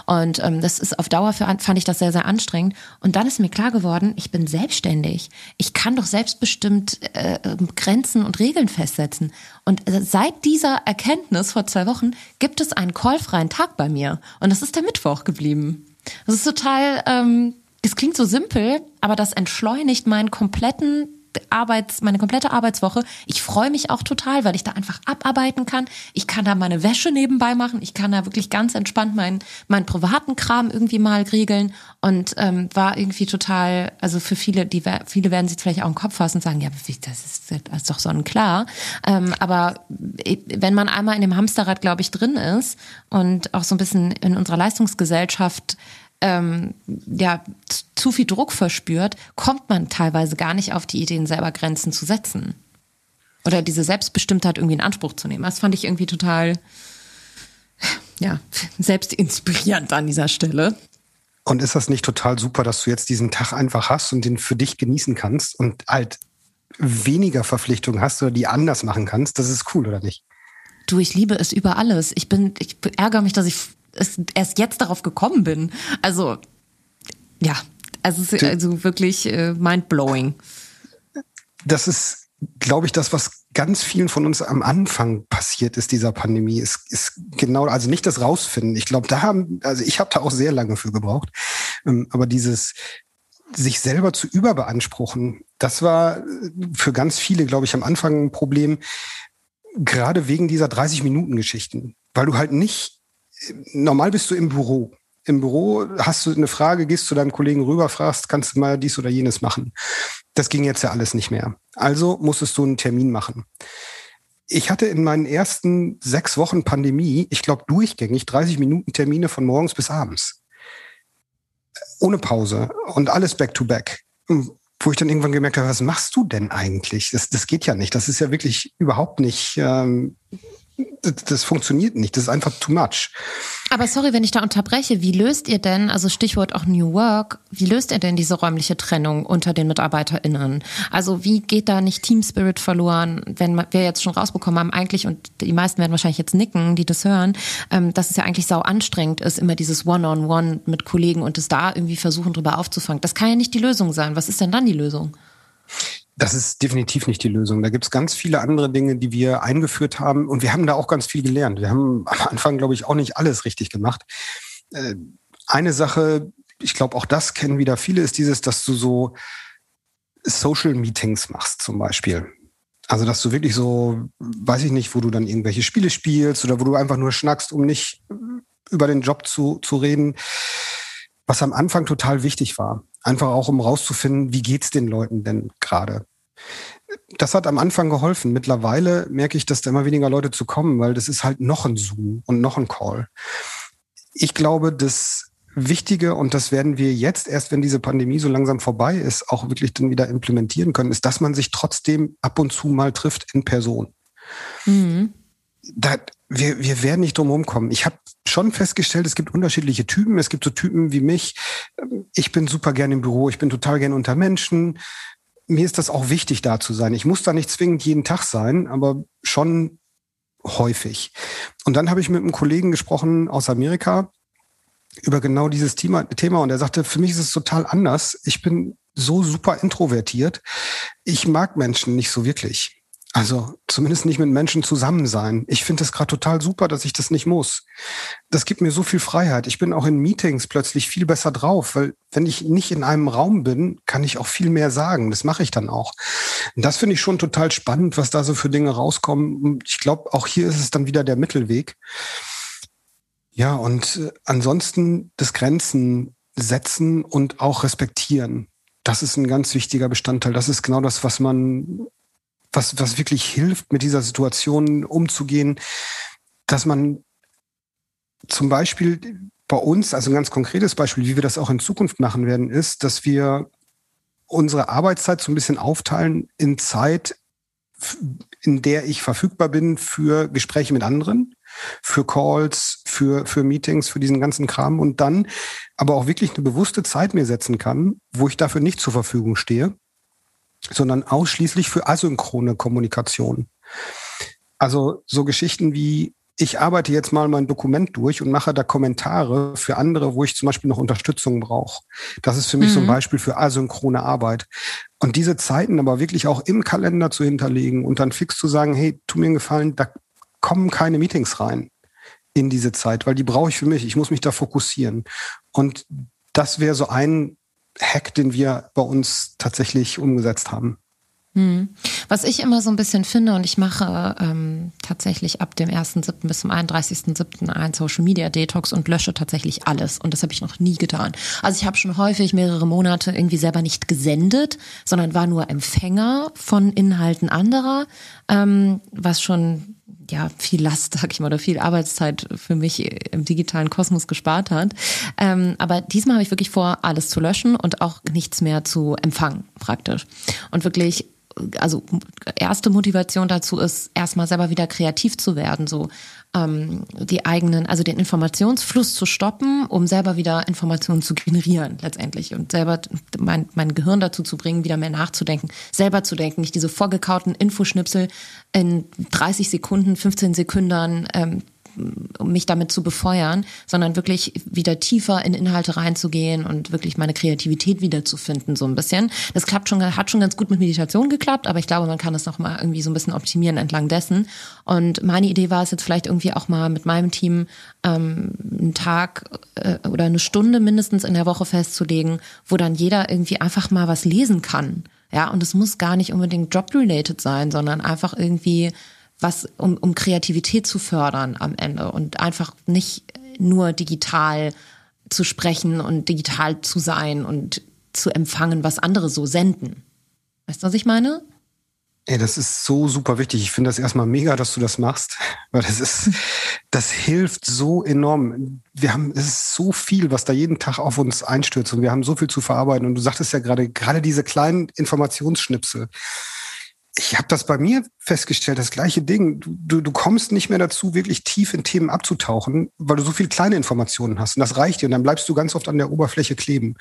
Und ähm, das ist auf Dauer für, fand ich das sehr, sehr anstrengend. Und dann ist mir klar geworden, ich bin selbstständig. Ich kann doch selbstbestimmt äh, Grenzen und Regeln festsetzen. Und äh, seit dieser Erkenntnis vor zwei Wochen gibt es einen callfreien Tag bei mir. Und das ist der Mittwoch geblieben. Das ist total, ähm, das klingt so simpel, aber das entschleunigt meinen kompletten Arbeits, meine komplette Arbeitswoche. Ich freue mich auch total, weil ich da einfach abarbeiten kann. Ich kann da meine Wäsche nebenbei machen. Ich kann da wirklich ganz entspannt meinen, meinen privaten Kram irgendwie mal regeln und ähm, war irgendwie total, also für viele, die viele werden sich vielleicht auch im Kopf fassen und sagen, ja, das ist, das ist doch sonnenklar. Ähm, aber wenn man einmal in dem Hamsterrad, glaube ich, drin ist und auch so ein bisschen in unserer Leistungsgesellschaft ähm, ja, zu viel Druck verspürt, kommt man teilweise gar nicht auf die Ideen, selber Grenzen zu setzen. Oder diese Selbstbestimmtheit irgendwie in Anspruch zu nehmen. Das fand ich irgendwie total, ja, selbstinspirierend an dieser Stelle. Und ist das nicht total super, dass du jetzt diesen Tag einfach hast und den für dich genießen kannst und halt weniger Verpflichtungen hast oder die anders machen kannst? Das ist cool, oder nicht? Du, ich liebe es über alles. Ich bin, ich ärgere mich, dass ich erst jetzt darauf gekommen bin. Also, ja, also, es ist also wirklich äh, mind-blowing. Das ist, glaube ich, das, was ganz vielen von uns am Anfang passiert ist, dieser Pandemie, ist, ist genau, also nicht das Rausfinden. Ich glaube, da haben, also ich habe da auch sehr lange für gebraucht. Ähm, aber dieses, sich selber zu überbeanspruchen, das war für ganz viele, glaube ich, am Anfang ein Problem, gerade wegen dieser 30-Minuten-Geschichten, weil du halt nicht normal bist du im Büro. Im Büro hast du eine Frage, gehst zu deinem Kollegen rüber, fragst, kannst du mal dies oder jenes machen. Das ging jetzt ja alles nicht mehr. Also musstest du einen Termin machen. Ich hatte in meinen ersten sechs Wochen Pandemie, ich glaube durchgängig, 30 Minuten Termine von morgens bis abends. Ohne Pause und alles back to back. Wo ich dann irgendwann gemerkt habe, was machst du denn eigentlich? Das, das geht ja nicht. Das ist ja wirklich überhaupt nicht ähm, das, das funktioniert nicht. Das ist einfach too much. Aber sorry, wenn ich da unterbreche, wie löst ihr denn, also Stichwort auch New Work, wie löst ihr denn diese räumliche Trennung unter den MitarbeiterInnen? Also wie geht da nicht Team Spirit verloren, wenn wir jetzt schon rausbekommen haben, eigentlich, und die meisten werden wahrscheinlich jetzt nicken, die das hören, ähm, dass es ja eigentlich sau anstrengend ist, immer dieses One-on-One -on -One mit Kollegen und es da irgendwie versuchen, drüber aufzufangen. Das kann ja nicht die Lösung sein. Was ist denn dann die Lösung? Das ist definitiv nicht die Lösung. Da gibt es ganz viele andere Dinge, die wir eingeführt haben. Und wir haben da auch ganz viel gelernt. Wir haben am Anfang, glaube ich, auch nicht alles richtig gemacht. Äh, eine Sache, ich glaube, auch das kennen wieder viele, ist dieses, dass du so Social Meetings machst zum Beispiel. Also, dass du wirklich so, weiß ich nicht, wo du dann irgendwelche Spiele spielst oder wo du einfach nur schnackst, um nicht über den Job zu, zu reden. Was am Anfang total wichtig war. Einfach auch, um rauszufinden, wie geht's den Leuten denn gerade? Das hat am Anfang geholfen. Mittlerweile merke ich, dass da immer weniger Leute zu kommen, weil das ist halt noch ein Zoom und noch ein Call. Ich glaube, das Wichtige, und das werden wir jetzt erst, wenn diese Pandemie so langsam vorbei ist, auch wirklich dann wieder implementieren können, ist, dass man sich trotzdem ab und zu mal trifft in Person. Mhm. Da, wir, wir werden nicht drum herum kommen. Ich habe schon festgestellt, es gibt unterschiedliche Typen. Es gibt so Typen wie mich. Ich bin super gern im Büro, ich bin total gern unter Menschen mir ist das auch wichtig, da zu sein. Ich muss da nicht zwingend jeden Tag sein, aber schon häufig. Und dann habe ich mit einem Kollegen gesprochen aus Amerika über genau dieses Thema, Thema und er sagte, für mich ist es total anders. Ich bin so super introvertiert. Ich mag Menschen nicht so wirklich. Also zumindest nicht mit Menschen zusammen sein. Ich finde es gerade total super, dass ich das nicht muss. Das gibt mir so viel Freiheit. Ich bin auch in Meetings plötzlich viel besser drauf, weil wenn ich nicht in einem Raum bin, kann ich auch viel mehr sagen. Das mache ich dann auch. Und das finde ich schon total spannend, was da so für Dinge rauskommen. Ich glaube, auch hier ist es dann wieder der Mittelweg. Ja, und äh, ansonsten das Grenzen setzen und auch respektieren. Das ist ein ganz wichtiger Bestandteil. Das ist genau das, was man was, was wirklich hilft, mit dieser Situation umzugehen, dass man zum Beispiel bei uns, also ein ganz konkretes Beispiel, wie wir das auch in Zukunft machen werden, ist, dass wir unsere Arbeitszeit so ein bisschen aufteilen in Zeit, in der ich verfügbar bin für Gespräche mit anderen, für Calls, für, für Meetings, für diesen ganzen Kram und dann aber auch wirklich eine bewusste Zeit mir setzen kann, wo ich dafür nicht zur Verfügung stehe sondern ausschließlich für asynchrone Kommunikation. Also so Geschichten wie, ich arbeite jetzt mal mein Dokument durch und mache da Kommentare für andere, wo ich zum Beispiel noch Unterstützung brauche. Das ist für mich mhm. so ein mhm. Beispiel für asynchrone Arbeit. Und diese Zeiten aber wirklich auch im Kalender zu hinterlegen und dann fix zu sagen, hey, tu mir einen Gefallen, da kommen keine Meetings rein in diese Zeit, weil die brauche ich für mich. Ich muss mich da fokussieren. Und das wäre so ein Hack, den wir bei uns tatsächlich umgesetzt haben. Hm. Was ich immer so ein bisschen finde, und ich mache ähm, tatsächlich ab dem 1.7. bis zum 31.7. ein Social Media Detox und lösche tatsächlich alles. Und das habe ich noch nie getan. Also ich habe schon häufig mehrere Monate irgendwie selber nicht gesendet, sondern war nur Empfänger von Inhalten anderer, ähm, was schon ja viel Last, sag ich mal, oder viel Arbeitszeit für mich im digitalen Kosmos gespart hat. Ähm, aber diesmal habe ich wirklich vor, alles zu löschen und auch nichts mehr zu empfangen, praktisch. Und wirklich also erste Motivation dazu ist, erstmal selber wieder kreativ zu werden, so ähm, die eigenen, also den Informationsfluss zu stoppen, um selber wieder Informationen zu generieren letztendlich und selber mein, mein Gehirn dazu zu bringen, wieder mehr nachzudenken, selber zu denken, nicht diese vorgekauten Infoschnipsel in 30 Sekunden, 15 Sekunden ähm, um mich damit zu befeuern, sondern wirklich wieder tiefer in Inhalte reinzugehen und wirklich meine Kreativität wiederzufinden, so ein bisschen. Das klappt schon, hat schon ganz gut mit Meditation geklappt, aber ich glaube, man kann das noch mal irgendwie so ein bisschen optimieren entlang dessen. Und meine Idee war es jetzt vielleicht irgendwie auch mal mit meinem Team ähm, einen Tag äh, oder eine Stunde mindestens in der Woche festzulegen, wo dann jeder irgendwie einfach mal was lesen kann. Ja, und es muss gar nicht unbedingt job-related sein, sondern einfach irgendwie was, um, um Kreativität zu fördern am Ende und einfach nicht nur digital zu sprechen und digital zu sein und zu empfangen, was andere so senden. Weißt du, was ich meine? Ey, das ist so super wichtig. Ich finde das erstmal mega, dass du das machst, weil das ist, das hilft so enorm. Wir haben, es ist so viel, was da jeden Tag auf uns einstürzt und wir haben so viel zu verarbeiten. Und du sagtest ja gerade, gerade diese kleinen Informationsschnipsel ich habe das bei mir festgestellt, das gleiche Ding. Du, du kommst nicht mehr dazu, wirklich tief in Themen abzutauchen, weil du so viele kleine Informationen hast. Und das reicht dir. Und dann bleibst du ganz oft an der Oberfläche kleben.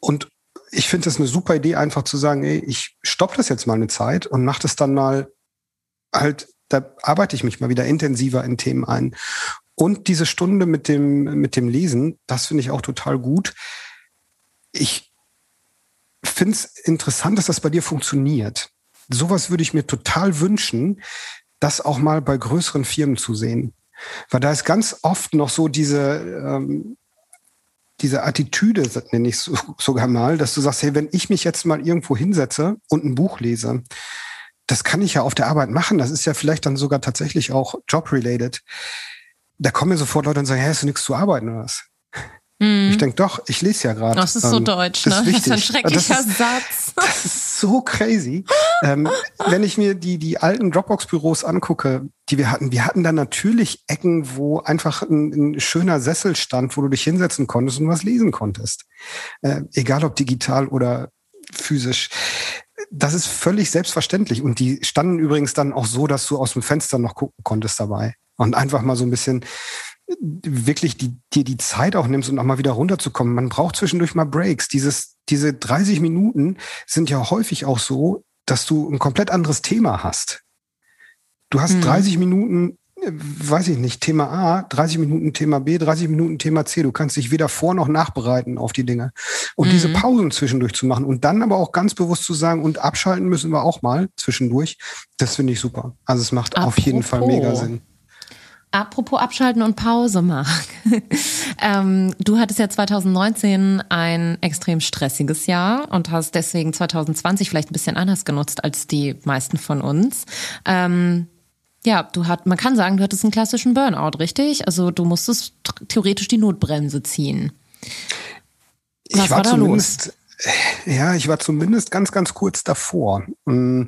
Und ich finde das eine super Idee, einfach zu sagen, ey, ich stopp das jetzt mal eine Zeit und mach das dann mal halt, da arbeite ich mich mal wieder intensiver in Themen ein. Und diese Stunde mit dem, mit dem Lesen, das finde ich auch total gut. Ich finde es interessant, dass das bei dir funktioniert sowas würde ich mir total wünschen, das auch mal bei größeren Firmen zu sehen. Weil da ist ganz oft noch so diese, ähm, diese Attitüde, nenne ich so, sogar mal, dass du sagst, hey, wenn ich mich jetzt mal irgendwo hinsetze und ein Buch lese, das kann ich ja auf der Arbeit machen. Das ist ja vielleicht dann sogar tatsächlich auch job-related. Da kommen mir sofort Leute und sagen, hey, hast du nichts zu arbeiten oder was? Mhm. Ich denke, doch, ich lese ja gerade. Das ist so ähm, deutsch, ne? Das ist, das ist ein schrecklicher das ist, Satz. Das ist so crazy. ähm, wenn ich mir die, die alten Dropbox-Büros angucke, die wir hatten, wir hatten da natürlich Ecken, wo einfach ein, ein, schöner Sessel stand, wo du dich hinsetzen konntest und was lesen konntest. Äh, egal ob digital oder physisch. Das ist völlig selbstverständlich. Und die standen übrigens dann auch so, dass du aus dem Fenster noch gucken konntest dabei. Und einfach mal so ein bisschen wirklich die, dir die Zeit auch nimmst und auch mal wieder runterzukommen. Man braucht zwischendurch mal Breaks. Dieses, diese 30 Minuten sind ja häufig auch so, dass du ein komplett anderes Thema hast. Du hast mhm. 30 Minuten, äh, weiß ich nicht, Thema A, 30 Minuten Thema B, 30 Minuten Thema C. Du kannst dich weder vor noch nachbereiten auf die Dinge. Und mhm. diese Pausen zwischendurch zu machen und dann aber auch ganz bewusst zu sagen, und abschalten müssen wir auch mal zwischendurch, das finde ich super. Also es macht Apropos. auf jeden Fall mega Sinn. Apropos Abschalten und Pause, Marc. ähm, du hattest ja 2019 ein extrem stressiges Jahr und hast deswegen 2020 vielleicht ein bisschen anders genutzt als die meisten von uns. Ähm, ja, du hat, man kann sagen, du hattest einen klassischen Burnout, richtig? Also du musstest theoretisch die Notbremse ziehen. Was ich war, war da los? Ja, ich war zumindest ganz, ganz kurz davor. Mm,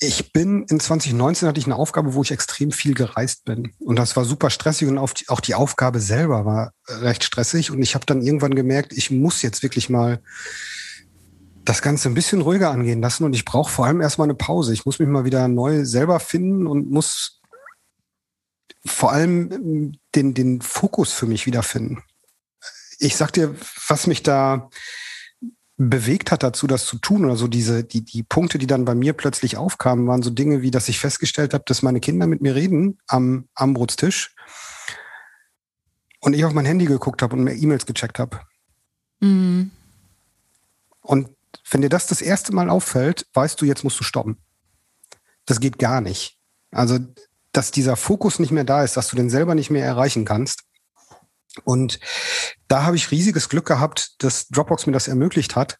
ich bin in 2019 hatte ich eine Aufgabe, wo ich extrem viel gereist bin. Und das war super stressig und auch die Aufgabe selber war recht stressig. Und ich habe dann irgendwann gemerkt, ich muss jetzt wirklich mal das Ganze ein bisschen ruhiger angehen lassen. Und ich brauche vor allem erstmal eine Pause. Ich muss mich mal wieder neu selber finden und muss vor allem den, den Fokus für mich wiederfinden. Ich sag dir, was mich da bewegt hat dazu, das zu tun oder so diese, die, die Punkte, die dann bei mir plötzlich aufkamen, waren so Dinge wie, dass ich festgestellt habe, dass meine Kinder mit mir reden am Armbrotstisch und ich auf mein Handy geguckt habe und mir E-Mails gecheckt habe. Mhm. Und wenn dir das das erste Mal auffällt, weißt du, jetzt musst du stoppen. Das geht gar nicht. Also, dass dieser Fokus nicht mehr da ist, dass du den selber nicht mehr erreichen kannst, und da habe ich riesiges Glück gehabt, dass Dropbox mir das ermöglicht hat,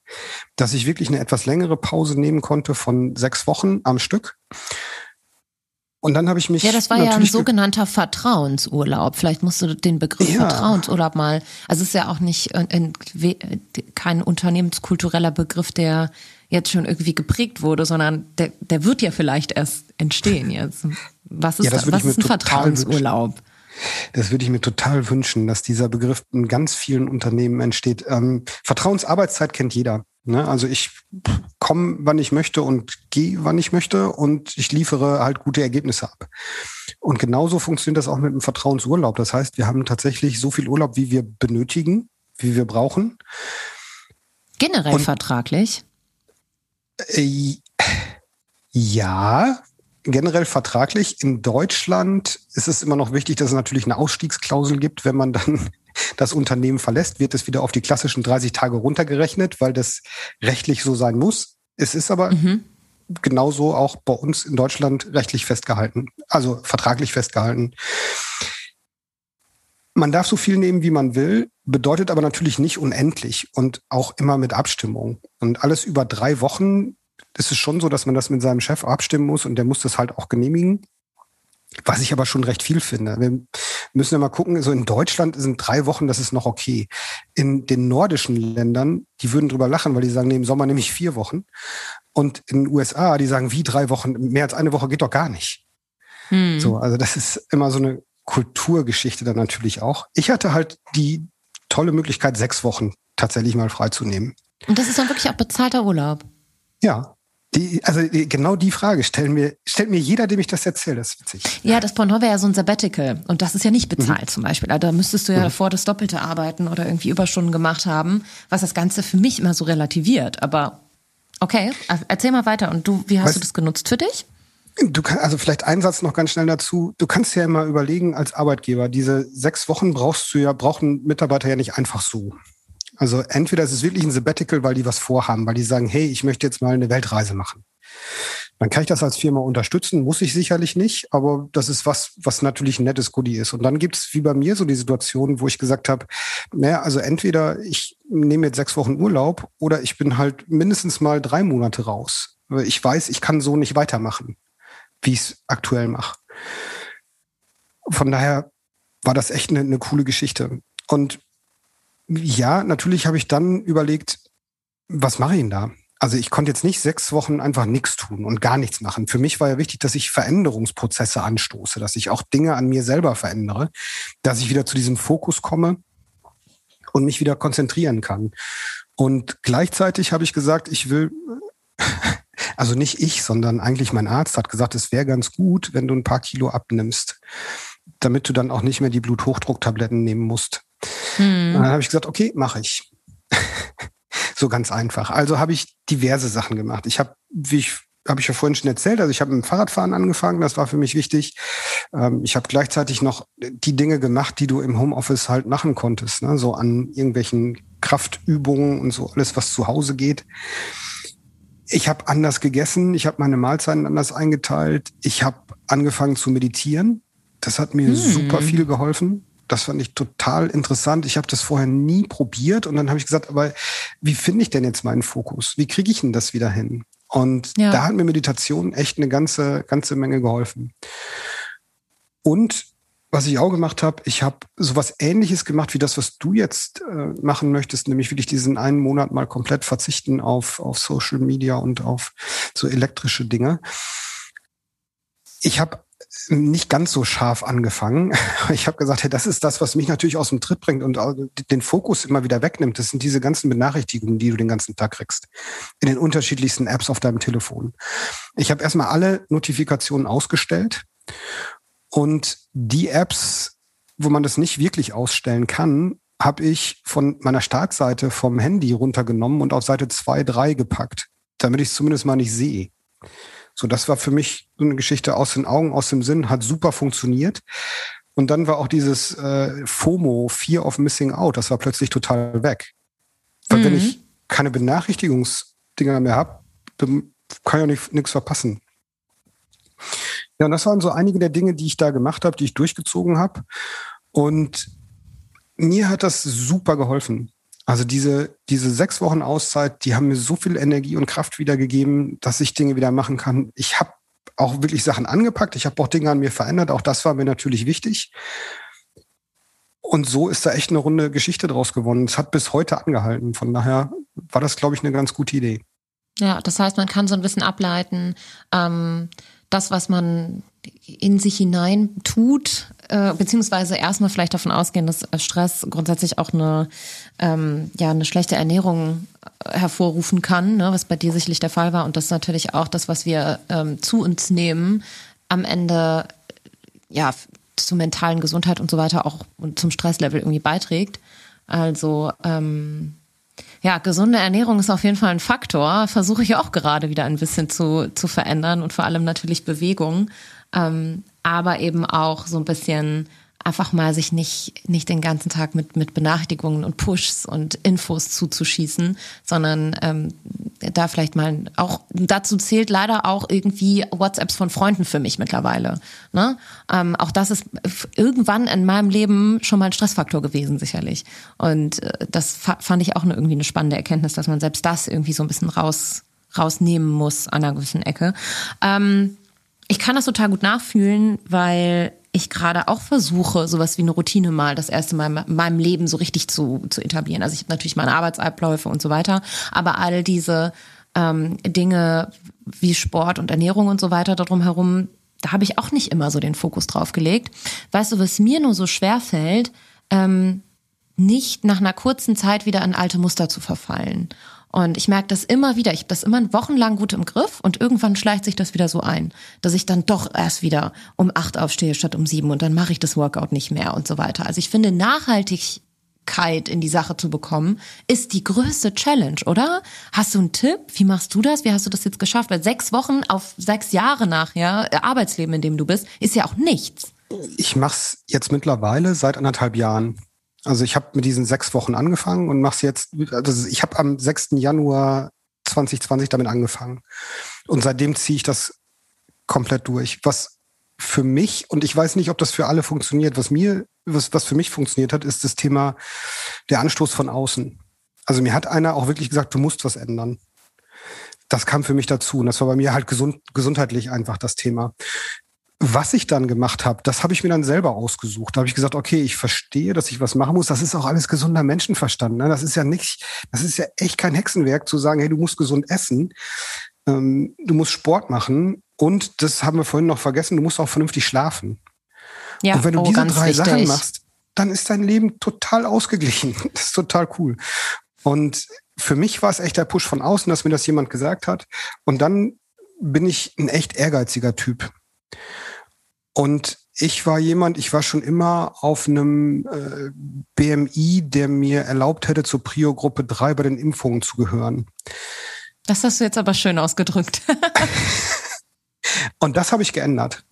dass ich wirklich eine etwas längere Pause nehmen konnte von sechs Wochen am Stück. Und dann habe ich mich. Ja, das war ja ein sogenannter Vertrauensurlaub. Vielleicht musst du den Begriff ja. Vertrauensurlaub mal. Also es ist ja auch nicht ein, kein unternehmenskultureller Begriff, der jetzt schon irgendwie geprägt wurde, sondern der, der wird ja vielleicht erst entstehen jetzt. Was ist, ja, was ist ein Vertrauensurlaub? Wünschen. Das würde ich mir total wünschen, dass dieser Begriff in ganz vielen Unternehmen entsteht. Ähm, Vertrauensarbeitszeit kennt jeder. Ne? Also ich komme, wann ich möchte und gehe, wann ich möchte und ich liefere halt gute Ergebnisse ab. Und genauso funktioniert das auch mit dem Vertrauensurlaub. Das heißt, wir haben tatsächlich so viel Urlaub, wie wir benötigen, wie wir brauchen. Generell und, vertraglich? Äh, ja, generell vertraglich. In Deutschland ist es immer noch wichtig, dass es natürlich eine Ausstiegsklausel gibt. Wenn man dann das Unternehmen verlässt, wird es wieder auf die klassischen 30 Tage runtergerechnet, weil das rechtlich so sein muss. Es ist aber mhm. genauso auch bei uns in Deutschland rechtlich festgehalten, also vertraglich festgehalten. Man darf so viel nehmen, wie man will, bedeutet aber natürlich nicht unendlich und auch immer mit Abstimmung. Und alles über drei Wochen das ist schon so, dass man das mit seinem Chef abstimmen muss und der muss das halt auch genehmigen. Was ich aber schon recht viel finde. Wir müssen ja mal gucken, so in Deutschland sind drei Wochen, das ist noch okay. In den nordischen Ländern, die würden drüber lachen, weil die sagen, nee, im Sommer nehme ich vier Wochen. Und in den USA, die sagen, wie drei Wochen, mehr als eine Woche geht doch gar nicht. Hm. So, also das ist immer so eine Kulturgeschichte dann natürlich auch. Ich hatte halt die tolle Möglichkeit, sechs Wochen tatsächlich mal freizunehmen. Und das ist dann wirklich auch bezahlter Urlaub? Ja. Die, also die, genau die Frage stellen mir, stellt mir jeder, dem ich das erzähle. Das ist witzig. Ja, das Porno wäre ja so ein Sabbatical und das ist ja nicht bezahlt mhm. zum Beispiel. Also da müsstest du ja mhm. davor das Doppelte arbeiten oder irgendwie Überstunden gemacht haben, was das Ganze für mich immer so relativiert. Aber okay, also erzähl mal weiter. Und du, wie hast was, du das genutzt für dich? Du kannst, also vielleicht ein Satz noch ganz schnell dazu. Du kannst ja immer überlegen als Arbeitgeber, diese sechs Wochen brauchst du ja, brauchen Mitarbeiter ja nicht einfach so. Also entweder ist es wirklich ein Sabbatical, weil die was vorhaben, weil die sagen, hey, ich möchte jetzt mal eine Weltreise machen. Dann kann ich das als Firma unterstützen, muss ich sicherlich nicht, aber das ist was, was natürlich ein nettes Goodie ist. Und dann gibt es wie bei mir so die Situation, wo ich gesagt habe, naja, also entweder ich nehme jetzt sechs Wochen Urlaub oder ich bin halt mindestens mal drei Monate raus. Ich weiß, ich kann so nicht weitermachen, wie ich es aktuell mache. Von daher war das echt eine, eine coole Geschichte. Und ja, natürlich habe ich dann überlegt, was mache ich denn da? Also ich konnte jetzt nicht sechs Wochen einfach nichts tun und gar nichts machen. Für mich war ja wichtig, dass ich Veränderungsprozesse anstoße, dass ich auch Dinge an mir selber verändere, dass ich wieder zu diesem Fokus komme und mich wieder konzentrieren kann. Und gleichzeitig habe ich gesagt, ich will, also nicht ich, sondern eigentlich mein Arzt hat gesagt, es wäre ganz gut, wenn du ein paar Kilo abnimmst, damit du dann auch nicht mehr die Bluthochdrucktabletten nehmen musst. Hm. dann habe ich gesagt, okay, mache ich. so ganz einfach. Also habe ich diverse Sachen gemacht. Ich habe, wie ich habe ich ja vorhin schon erzählt. Also ich habe mit dem Fahrradfahren angefangen, das war für mich wichtig. Ähm, ich habe gleichzeitig noch die Dinge gemacht, die du im Homeoffice halt machen konntest, ne? so an irgendwelchen Kraftübungen und so alles, was zu Hause geht. Ich habe anders gegessen, ich habe meine Mahlzeiten anders eingeteilt, ich habe angefangen zu meditieren. Das hat mir hm. super viel geholfen. Das fand ich total interessant. Ich habe das vorher nie probiert und dann habe ich gesagt, aber wie finde ich denn jetzt meinen Fokus? Wie kriege ich denn das wieder hin? Und ja. da hat mir Meditation echt eine ganze, ganze Menge geholfen. Und was ich auch gemacht habe, ich habe sowas ähnliches gemacht wie das, was du jetzt äh, machen möchtest, nämlich will ich diesen einen Monat mal komplett verzichten auf, auf Social Media und auf so elektrische Dinge. Ich habe nicht ganz so scharf angefangen. Ich habe gesagt, hey, das ist das, was mich natürlich aus dem Tritt bringt und den Fokus immer wieder wegnimmt. Das sind diese ganzen Benachrichtigungen, die du den ganzen Tag kriegst. In den unterschiedlichsten Apps auf deinem Telefon. Ich habe erstmal alle Notifikationen ausgestellt und die Apps, wo man das nicht wirklich ausstellen kann, habe ich von meiner Startseite vom Handy runtergenommen und auf Seite 2, 3 gepackt, damit ich es zumindest mal nicht sehe. So, das war für mich so eine Geschichte aus den Augen, aus dem Sinn, hat super funktioniert. Und dann war auch dieses äh, FOMO, Fear of Missing Out, das war plötzlich total weg. Weil mhm. wenn ich keine Benachrichtigungsdinger mehr habe, dann kann ich ja nichts verpassen. Ja, und das waren so einige der Dinge, die ich da gemacht habe, die ich durchgezogen habe. Und mir hat das super geholfen. Also diese, diese sechs Wochen Auszeit, die haben mir so viel Energie und Kraft wiedergegeben, dass ich Dinge wieder machen kann. Ich habe auch wirklich Sachen angepackt. Ich habe auch Dinge an mir verändert. Auch das war mir natürlich wichtig. Und so ist da echt eine runde Geschichte draus gewonnen. Es hat bis heute angehalten. Von daher war das, glaube ich, eine ganz gute Idee. Ja, das heißt, man kann so ein bisschen ableiten, ähm, das, was man in sich hinein tut, äh, beziehungsweise erstmal vielleicht davon ausgehen, dass Stress grundsätzlich auch eine, ähm, ja, eine schlechte Ernährung äh, hervorrufen kann, ne, was bei dir sicherlich der Fall war. Und das natürlich auch das, was wir ähm, zu uns nehmen, am Ende ja zur mentalen Gesundheit und so weiter auch und zum Stresslevel irgendwie beiträgt. Also ähm, ja, gesunde Ernährung ist auf jeden Fall ein Faktor. Versuche ich auch gerade wieder ein bisschen zu, zu verändern und vor allem natürlich Bewegung. Ähm, aber eben auch so ein bisschen einfach mal sich nicht, nicht den ganzen Tag mit, mit Benachrichtigungen und Pushs und Infos zuzuschießen, sondern ähm, da vielleicht mal auch, dazu zählt leider auch irgendwie WhatsApps von Freunden für mich mittlerweile. Ne? Ähm, auch das ist irgendwann in meinem Leben schon mal ein Stressfaktor gewesen, sicherlich. Und äh, das fand ich auch eine, irgendwie eine spannende Erkenntnis, dass man selbst das irgendwie so ein bisschen raus, rausnehmen muss an einer gewissen Ecke. Ähm, ich kann das total gut nachfühlen, weil ich gerade auch versuche, sowas wie eine Routine mal das erste Mal in meinem Leben so richtig zu, zu etablieren. Also ich habe natürlich meine Arbeitsabläufe und so weiter, aber all diese ähm, Dinge wie Sport und Ernährung und so weiter darum herum, da habe ich auch nicht immer so den Fokus drauf gelegt. Weißt du, was mir nur so schwer fällt, ähm, nicht nach einer kurzen Zeit wieder an alte Muster zu verfallen. Und ich merke das immer wieder. Ich habe das immer wochenlang gut im Griff und irgendwann schleicht sich das wieder so ein, dass ich dann doch erst wieder um acht aufstehe statt um sieben und dann mache ich das Workout nicht mehr und so weiter. Also ich finde Nachhaltigkeit in die Sache zu bekommen, ist die größte Challenge, oder? Hast du einen Tipp? Wie machst du das? Wie hast du das jetzt geschafft? Weil sechs Wochen auf sechs Jahre nachher, äh, Arbeitsleben, in dem du bist, ist ja auch nichts. Ich mache es jetzt mittlerweile seit anderthalb Jahren. Also ich habe mit diesen sechs Wochen angefangen und mache es jetzt, also ich habe am 6. Januar 2020 damit angefangen. Und seitdem ziehe ich das komplett durch. Was für mich, und ich weiß nicht, ob das für alle funktioniert, was mir, was, was für mich funktioniert hat, ist das Thema der Anstoß von außen. Also mir hat einer auch wirklich gesagt, du musst was ändern. Das kam für mich dazu. Und das war bei mir halt gesund, gesundheitlich einfach das Thema. Was ich dann gemacht habe, das habe ich mir dann selber ausgesucht. Da habe ich gesagt, okay, ich verstehe, dass ich was machen muss. Das ist auch alles gesunder Menschenverstand. Ne? Das ist ja nicht, das ist ja echt kein Hexenwerk zu sagen, hey, du musst gesund essen, ähm, du musst Sport machen und das haben wir vorhin noch vergessen, du musst auch vernünftig schlafen. Ja, und wenn du oh, diese drei wichtig. Sachen machst, dann ist dein Leben total ausgeglichen. Das ist total cool. Und für mich war es echt der Push von außen, dass mir das jemand gesagt hat. Und dann bin ich ein echt ehrgeiziger Typ. Und ich war jemand, ich war schon immer auf einem äh, BMI, der mir erlaubt hätte, zur Prio-Gruppe 3 bei den Impfungen zu gehören. Das hast du jetzt aber schön ausgedrückt. und das habe ich geändert.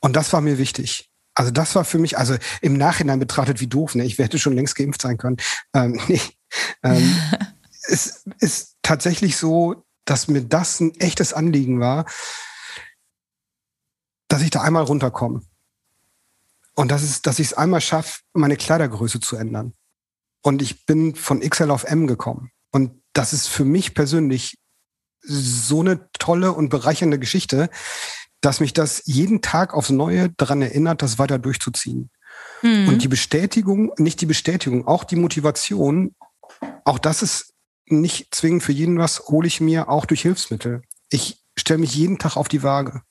Und das war mir wichtig. Also das war für mich, also im Nachhinein betrachtet, wie doof, ne? Ich hätte schon längst geimpft sein können. Ähm, nee. Ähm, es ist tatsächlich so, dass mir das ein echtes Anliegen war, dass ich da einmal runterkomme. Und das ist, dass ich es einmal schaffe, meine Kleidergröße zu ändern. Und ich bin von XL auf M gekommen. Und das ist für mich persönlich so eine tolle und bereichernde Geschichte, dass mich das jeden Tag aufs Neue daran erinnert, das weiter durchzuziehen. Mhm. Und die Bestätigung, nicht die Bestätigung, auch die Motivation, auch das ist nicht zwingend für jeden was, hole ich mir auch durch Hilfsmittel. Ich stelle mich jeden Tag auf die Waage.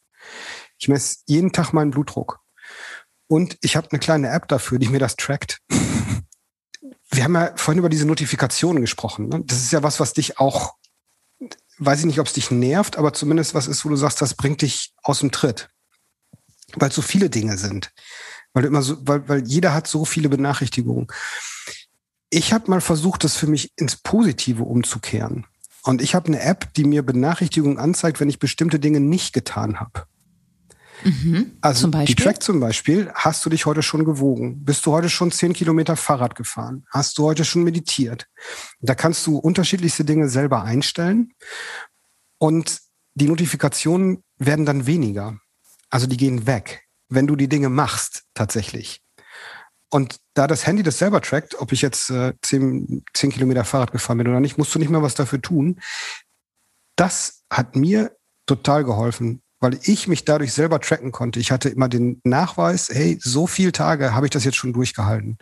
Ich messe jeden Tag meinen Blutdruck. Und ich habe eine kleine App dafür, die mir das trackt. Wir haben ja vorhin über diese Notifikationen gesprochen. Ne? Das ist ja was, was dich auch, weiß ich nicht, ob es dich nervt, aber zumindest was ist, wo du sagst, das bringt dich aus dem Tritt. Weil es so viele Dinge sind. Weil immer so, weil, weil jeder hat so viele Benachrichtigungen. Ich habe mal versucht, das für mich ins Positive umzukehren. Und ich habe eine App, die mir Benachrichtigungen anzeigt, wenn ich bestimmte Dinge nicht getan habe. Mhm. Also die Track zum Beispiel, hast du dich heute schon gewogen? Bist du heute schon zehn Kilometer Fahrrad gefahren? Hast du heute schon meditiert? Da kannst du unterschiedlichste Dinge selber einstellen und die Notifikationen werden dann weniger. Also die gehen weg, wenn du die Dinge machst tatsächlich. Und da das Handy das selber trackt, ob ich jetzt äh, zehn, zehn Kilometer Fahrrad gefahren bin oder nicht, musst du nicht mehr was dafür tun. Das hat mir total geholfen, weil ich mich dadurch selber tracken konnte. Ich hatte immer den Nachweis, hey, so viele Tage habe ich das jetzt schon durchgehalten.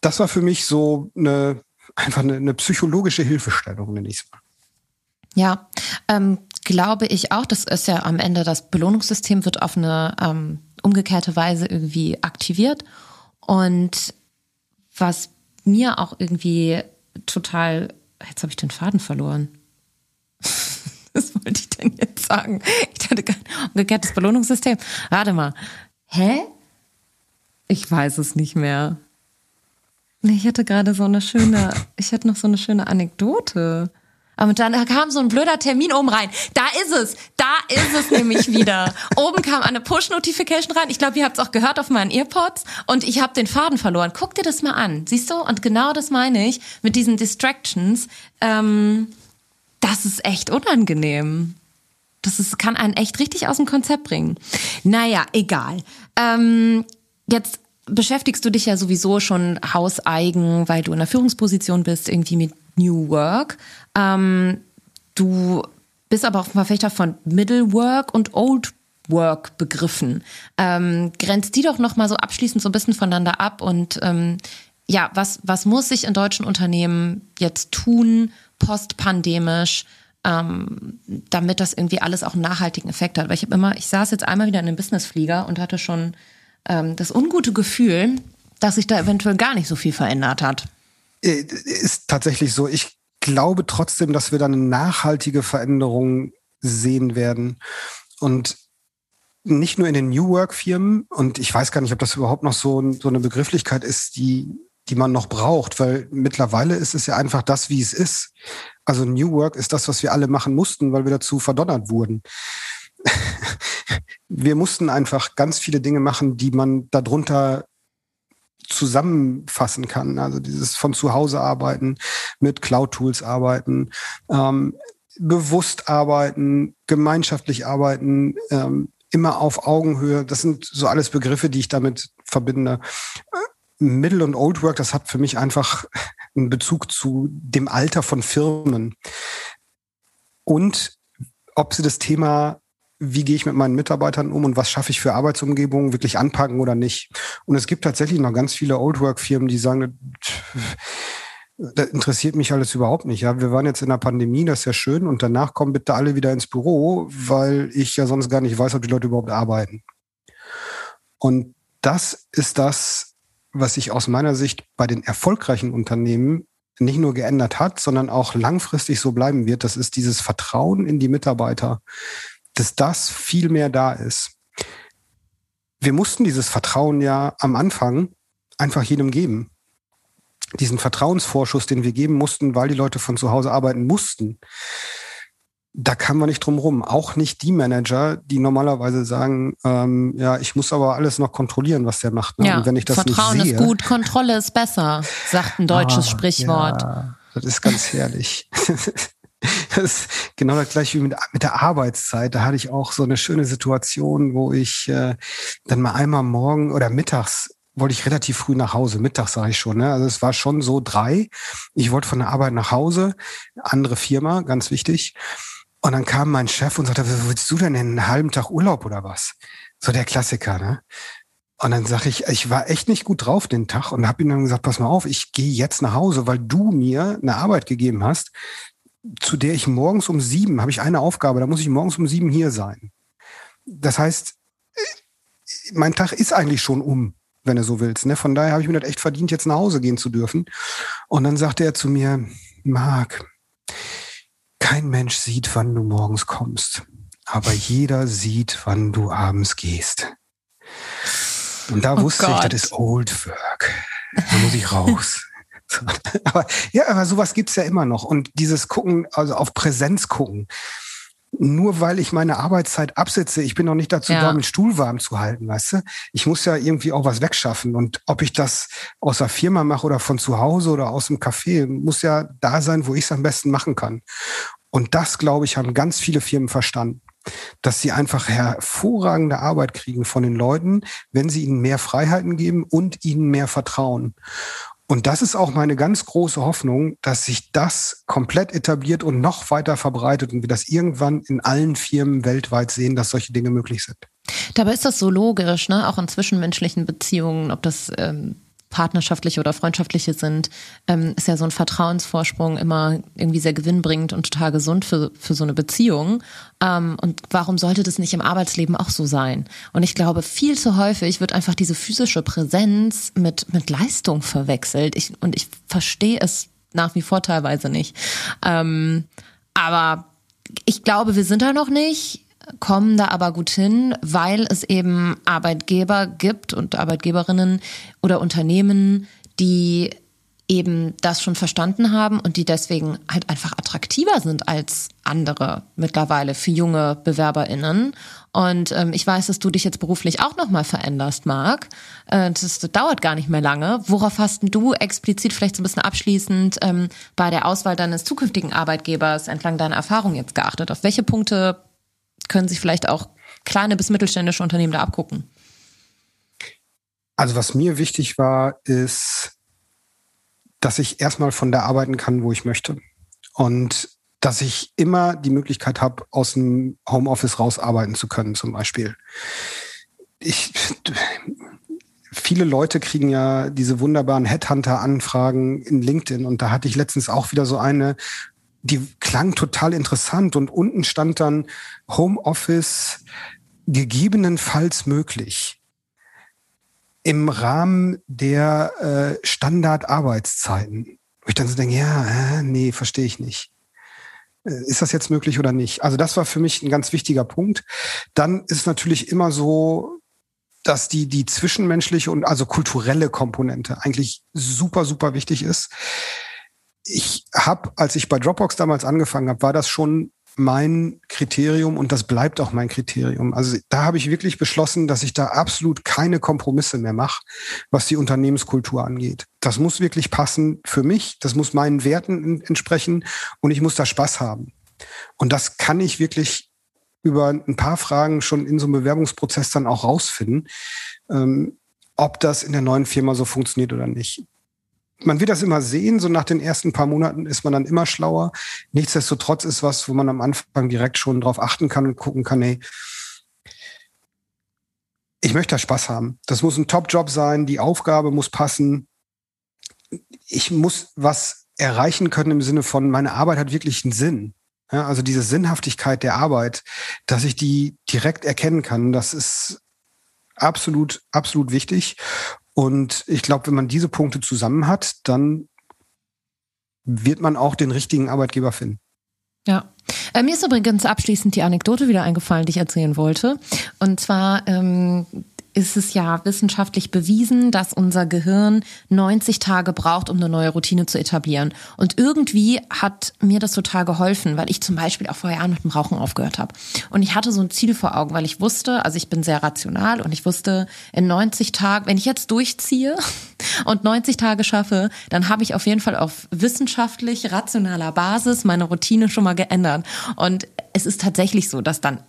Das war für mich so eine, einfach eine, eine psychologische Hilfestellung, nenne ich es mal. Ja, ähm, glaube ich auch. Das ist ja am Ende das Belohnungssystem wird auf eine ähm, umgekehrte Weise irgendwie aktiviert. Und was mir auch irgendwie total, jetzt habe ich den Faden verloren. Was wollte ich denn jetzt sagen? Ich kein umgekehrtes Belohnungssystem. Warte mal. Hä? Ich weiß es nicht mehr. Ich hatte gerade so eine schöne, ich hatte noch so eine schöne Anekdote. Aber dann kam so ein blöder Termin oben rein. Da ist es. Da ist es nämlich wieder. oben kam eine Push-Notification rein. Ich glaube, ihr habt es auch gehört auf meinen Earpods. Und ich habe den Faden verloren. Guck dir das mal an. Siehst du? Und genau das meine ich mit diesen Distractions. Ähm, das ist echt unangenehm. Das ist, kann einen echt richtig aus dem Konzept bringen. Naja, egal. Ähm, jetzt beschäftigst du dich ja sowieso schon hauseigen, weil du in der Führungsposition bist, irgendwie mit New Work. Ähm, du bist aber auch Verfechter von Middle Work und Old Work Begriffen. Ähm, grenzt die doch nochmal so abschließend so ein bisschen voneinander ab und ähm, ja, was, was muss sich in deutschen Unternehmen jetzt tun, postpandemisch, ähm, damit das irgendwie alles auch einen nachhaltigen Effekt hat. Weil ich habe immer, ich saß jetzt einmal wieder in einem Businessflieger und hatte schon ähm, das ungute Gefühl, dass sich da eventuell gar nicht so viel verändert hat. Äh, ist tatsächlich so. Ich glaube trotzdem, dass wir dann eine nachhaltige Veränderung sehen werden. Und nicht nur in den New Work Firmen, und ich weiß gar nicht, ob das überhaupt noch so, so eine Begrifflichkeit ist, die, die man noch braucht, weil mittlerweile ist es ja einfach das, wie es ist. Also New Work ist das, was wir alle machen mussten, weil wir dazu verdonnert wurden. wir mussten einfach ganz viele Dinge machen, die man darunter zusammenfassen kann. Also dieses von zu Hause arbeiten, mit Cloud-Tools arbeiten, ähm, bewusst arbeiten, gemeinschaftlich arbeiten, ähm, immer auf Augenhöhe. Das sind so alles Begriffe, die ich damit verbinde. Middle und Old Work, das hat für mich einfach einen Bezug zu dem Alter von Firmen. Und ob sie das Thema, wie gehe ich mit meinen Mitarbeitern um und was schaffe ich für Arbeitsumgebungen, wirklich anpacken oder nicht. Und es gibt tatsächlich noch ganz viele Old Work Firmen, die sagen, das interessiert mich alles überhaupt nicht. Ja, wir waren jetzt in der Pandemie, das ist ja schön. Und danach kommen bitte alle wieder ins Büro, weil ich ja sonst gar nicht weiß, ob die Leute überhaupt arbeiten. Und das ist das, was sich aus meiner Sicht bei den erfolgreichen Unternehmen nicht nur geändert hat, sondern auch langfristig so bleiben wird. Das ist dieses Vertrauen in die Mitarbeiter, dass das viel mehr da ist. Wir mussten dieses Vertrauen ja am Anfang einfach jedem geben diesen Vertrauensvorschuss, den wir geben mussten, weil die Leute von zu Hause arbeiten mussten, da kann man nicht drum rum. Auch nicht die Manager, die normalerweise sagen, ähm, ja, ich muss aber alles noch kontrollieren, was der macht. Ne? Ja, Und wenn ich das Vertrauen nicht sehe, ist gut, Kontrolle ist besser, sagt ein deutsches ah, Sprichwort. Ja, das ist ganz herrlich. Das ist genau das gleiche wie mit, mit der Arbeitszeit. Da hatte ich auch so eine schöne Situation, wo ich äh, dann mal einmal morgen oder mittags wollte ich relativ früh nach Hause, mittags sage ich schon. Ne? Also es war schon so drei. Ich wollte von der Arbeit nach Hause, andere Firma, ganz wichtig. Und dann kam mein Chef und sagte, willst du denn einen halben Tag Urlaub oder was? So der Klassiker, ne? Und dann sage ich, ich war echt nicht gut drauf den Tag und habe ihm dann gesagt, pass mal auf, ich gehe jetzt nach Hause, weil du mir eine Arbeit gegeben hast, zu der ich morgens um sieben, habe ich eine Aufgabe, da muss ich morgens um sieben hier sein. Das heißt, mein Tag ist eigentlich schon um wenn du so willst. Ne? Von daher habe ich mir das echt verdient, jetzt nach Hause gehen zu dürfen. Und dann sagte er zu mir, Marc, kein Mensch sieht, wann du morgens kommst, aber jeder sieht, wann du abends gehst. Und da oh wusste Gott. ich, das ist Old Work. Da muss ich raus. aber ja, aber sowas gibt's ja immer noch. Und dieses Gucken, also auf Präsenz gucken, nur weil ich meine Arbeitszeit absetze, ich bin noch nicht dazu ja. da, den Stuhl warm zu halten, weißt du? Ich muss ja irgendwie auch was wegschaffen. Und ob ich das aus der Firma mache oder von zu Hause oder aus dem Café, muss ja da sein, wo ich es am besten machen kann. Und das, glaube ich, haben ganz viele Firmen verstanden. Dass sie einfach hervorragende Arbeit kriegen von den Leuten, wenn sie ihnen mehr Freiheiten geben und ihnen mehr Vertrauen. Und das ist auch meine ganz große Hoffnung, dass sich das komplett etabliert und noch weiter verbreitet und wir das irgendwann in allen Firmen weltweit sehen, dass solche Dinge möglich sind. Dabei ist das so logisch, ne? auch in zwischenmenschlichen Beziehungen, ob das ähm, partnerschaftliche oder freundschaftliche sind, ähm, ist ja so ein Vertrauensvorsprung immer irgendwie sehr gewinnbringend und total gesund für, für so eine Beziehung. Ähm, und warum sollte das nicht im Arbeitsleben auch so sein? Und ich glaube, viel zu häufig wird einfach diese physische Präsenz mit, mit Leistung verwechselt. Ich, und ich verstehe es nach wie vor teilweise nicht. Ähm, aber ich glaube, wir sind da noch nicht kommen da aber gut hin, weil es eben Arbeitgeber gibt und Arbeitgeberinnen oder Unternehmen, die eben das schon verstanden haben und die deswegen halt einfach attraktiver sind als andere mittlerweile für junge BewerberInnen. Und ähm, ich weiß, dass du dich jetzt beruflich auch nochmal veränderst, Marc. Äh, das, das, dauert gar nicht mehr lange. Worauf hast du explizit vielleicht so ein bisschen abschließend ähm, bei der Auswahl deines zukünftigen Arbeitgebers entlang deiner Erfahrung jetzt geachtet? Auf welche Punkte können sich vielleicht auch kleine bis mittelständische Unternehmen da abgucken? Also was mir wichtig war, ist, dass ich erstmal von da arbeiten kann, wo ich möchte. Und dass ich immer die Möglichkeit habe, aus dem Homeoffice rausarbeiten zu können, zum Beispiel. Ich, viele Leute kriegen ja diese wunderbaren Headhunter-Anfragen in LinkedIn und da hatte ich letztens auch wieder so eine, die klang total interessant und unten stand dann Homeoffice gegebenenfalls möglich im Rahmen der äh, Standardarbeitszeiten. Wo ich dann so denke, ja, äh, nee, verstehe ich nicht. Äh, ist das jetzt möglich oder nicht? Also das war für mich ein ganz wichtiger Punkt. Dann ist natürlich immer so, dass die, die zwischenmenschliche und also kulturelle Komponente eigentlich super, super wichtig ist. Ich habe, als ich bei Dropbox damals angefangen habe, war das schon mein Kriterium und das bleibt auch mein Kriterium. Also da habe ich wirklich beschlossen, dass ich da absolut keine Kompromisse mehr mache, was die Unternehmenskultur angeht. Das muss wirklich passen für mich, das muss meinen Werten entsprechen und ich muss da Spaß haben. Und das kann ich wirklich über ein paar Fragen schon in so einem Bewerbungsprozess dann auch rausfinden, ähm, ob das in der neuen Firma so funktioniert oder nicht man wird das immer sehen, so nach den ersten paar Monaten ist man dann immer schlauer. Nichtsdestotrotz ist was, wo man am Anfang direkt schon drauf achten kann und gucken kann, hey, ich möchte da Spaß haben. Das muss ein Top-Job sein, die Aufgabe muss passen. Ich muss was erreichen können im Sinne von, meine Arbeit hat wirklich einen Sinn. Ja, also diese Sinnhaftigkeit der Arbeit, dass ich die direkt erkennen kann, das ist absolut, absolut wichtig. Und ich glaube, wenn man diese Punkte zusammen hat, dann wird man auch den richtigen Arbeitgeber finden. Ja. Äh, mir ist übrigens abschließend die Anekdote wieder eingefallen, die ich erzählen wollte. Und zwar ähm, ist es ja wissenschaftlich bewiesen, dass unser Gehirn 90 Tage braucht, um eine neue Routine zu etablieren. Und irgendwie hat mir das total geholfen, weil ich zum Beispiel auch vor Jahren mit dem Rauchen aufgehört habe. Und ich hatte so ein Ziel vor Augen, weil ich wusste, also ich bin sehr rational und ich wusste, in 90 Tagen, wenn ich jetzt durchziehe und 90 Tage schaffe, dann habe ich auf jeden Fall auf wissenschaftlich rationaler Basis meine Routine schon mal geändert. Und es ist tatsächlich so, dass dann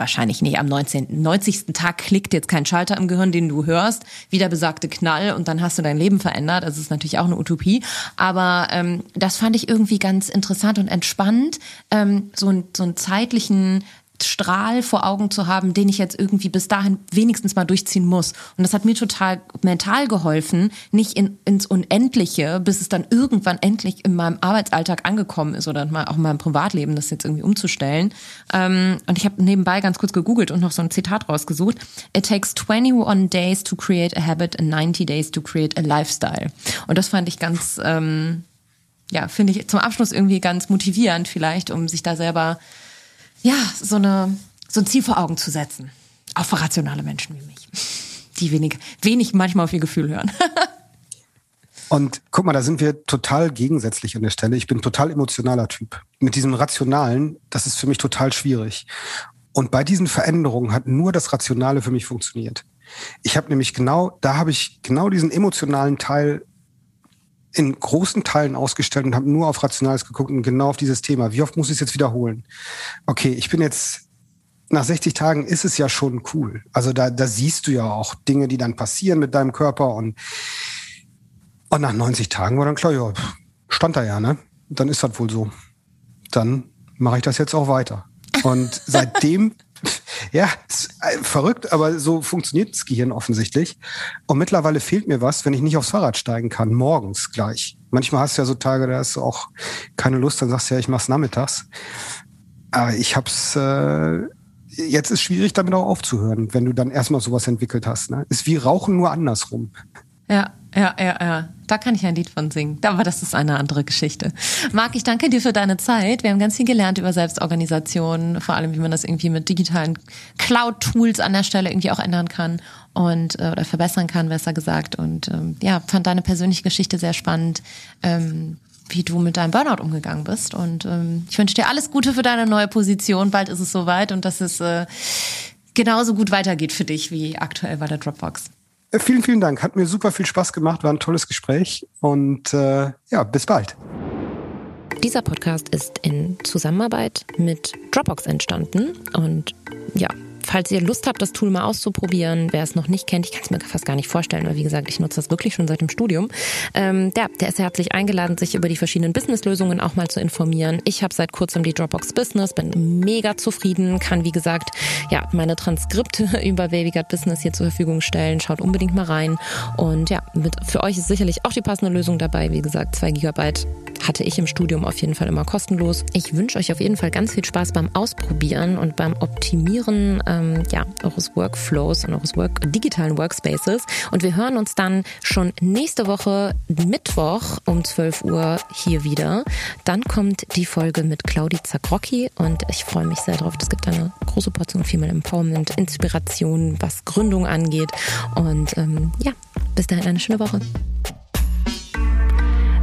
wahrscheinlich nicht am 19., 90. Tag klickt jetzt kein Schalter im Gehirn, den du hörst, wie der besagte Knall und dann hast du dein Leben verändert. Das ist natürlich auch eine Utopie. Aber ähm, das fand ich irgendwie ganz interessant und entspannend, ähm, so, ein, so einen zeitlichen Strahl vor Augen zu haben, den ich jetzt irgendwie bis dahin wenigstens mal durchziehen muss. Und das hat mir total mental geholfen, nicht in, ins Unendliche, bis es dann irgendwann endlich in meinem Arbeitsalltag angekommen ist oder auch in meinem Privatleben, das jetzt irgendwie umzustellen. Ähm, und ich habe nebenbei ganz kurz gegoogelt und noch so ein Zitat rausgesucht. It takes 21 days to create a habit and 90 days to create a lifestyle. Und das fand ich ganz, ähm, ja, finde ich zum Abschluss irgendwie ganz motivierend vielleicht, um sich da selber ja, so, eine, so ein Ziel vor Augen zu setzen. Auch für rationale Menschen wie mich, die wenig, wenig manchmal auf ihr Gefühl hören. Und guck mal, da sind wir total gegensätzlich an der Stelle. Ich bin total emotionaler Typ. Mit diesem Rationalen, das ist für mich total schwierig. Und bei diesen Veränderungen hat nur das Rationale für mich funktioniert. Ich habe nämlich genau, da habe ich genau diesen emotionalen Teil in großen Teilen ausgestellt und habe nur auf Rationales geguckt und genau auf dieses Thema. Wie oft muss ich es jetzt wiederholen? Okay, ich bin jetzt nach 60 Tagen ist es ja schon cool. Also da, da siehst du ja auch Dinge, die dann passieren mit deinem Körper und, und nach 90 Tagen war dann klar, ja, stand da ja, ne? Dann ist das wohl so. Dann mache ich das jetzt auch weiter. Und seitdem ja, äh, verrückt, aber so funktioniert das Gehirn offensichtlich. Und mittlerweile fehlt mir was, wenn ich nicht aufs Fahrrad steigen kann, morgens gleich. Manchmal hast du ja so Tage, da hast du auch keine Lust, dann sagst du ja, ich mach's nachmittags. Aber ich hab's, äh, jetzt ist schwierig, damit auch aufzuhören, wenn du dann erstmal sowas entwickelt hast. Ne? Ist wie Rauchen nur andersrum. Ja, ja, ja, ja. Da kann ich ein Lied von singen. Aber das ist eine andere Geschichte. Marc, ich danke dir für deine Zeit. Wir haben ganz viel gelernt über Selbstorganisation, vor allem wie man das irgendwie mit digitalen Cloud-Tools an der Stelle irgendwie auch ändern kann und äh, oder verbessern kann, besser gesagt. Und ähm, ja, fand deine persönliche Geschichte sehr spannend. Ähm, wie du mit deinem Burnout umgegangen bist. Und ähm, ich wünsche dir alles Gute für deine neue Position. Bald ist es soweit und dass es äh, genauso gut weitergeht für dich wie aktuell bei der Dropbox. Äh, vielen, vielen Dank. Hat mir super viel Spaß gemacht, war ein tolles Gespräch und äh, ja, bis bald. Dieser Podcast ist in Zusammenarbeit mit Dropbox entstanden und ja, falls ihr Lust habt, das Tool mal auszuprobieren, wer es noch nicht kennt, ich kann es mir fast gar nicht vorstellen, weil wie gesagt, ich nutze das wirklich schon seit dem Studium. Ähm, der, der ist herzlich eingeladen, sich über die verschiedenen Businesslösungen auch mal zu informieren. Ich habe seit kurzem die Dropbox Business, bin mega zufrieden, kann wie gesagt ja meine Transkripte über Babygut Business hier zur Verfügung stellen. Schaut unbedingt mal rein und ja, mit, für euch ist sicherlich auch die passende Lösung dabei. Wie gesagt, zwei Gigabyte hatte ich im Studium auf jeden Fall immer kostenlos. Ich wünsche euch auf jeden Fall ganz viel Spaß beim Ausprobieren und beim Optimieren ähm, ja, eures Workflows und eures Work digitalen Workspaces. Und wir hören uns dann schon nächste Woche Mittwoch um 12 Uhr hier wieder. Dann kommt die Folge mit Claudi Zagrocki und ich freue mich sehr drauf. Es gibt eine große Portion Female Empowerment, Inspiration, was Gründung angeht. Und ähm, ja, bis dahin eine schöne Woche.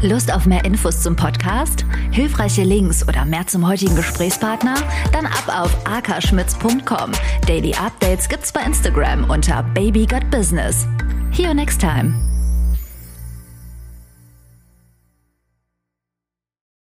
Lust auf mehr Infos zum Podcast? Hilfreiche Links oder mehr zum heutigen Gesprächspartner? Dann ab auf akaschmitz.com. Daily Updates gibt's bei Instagram unter Baby Got Business. See you next time.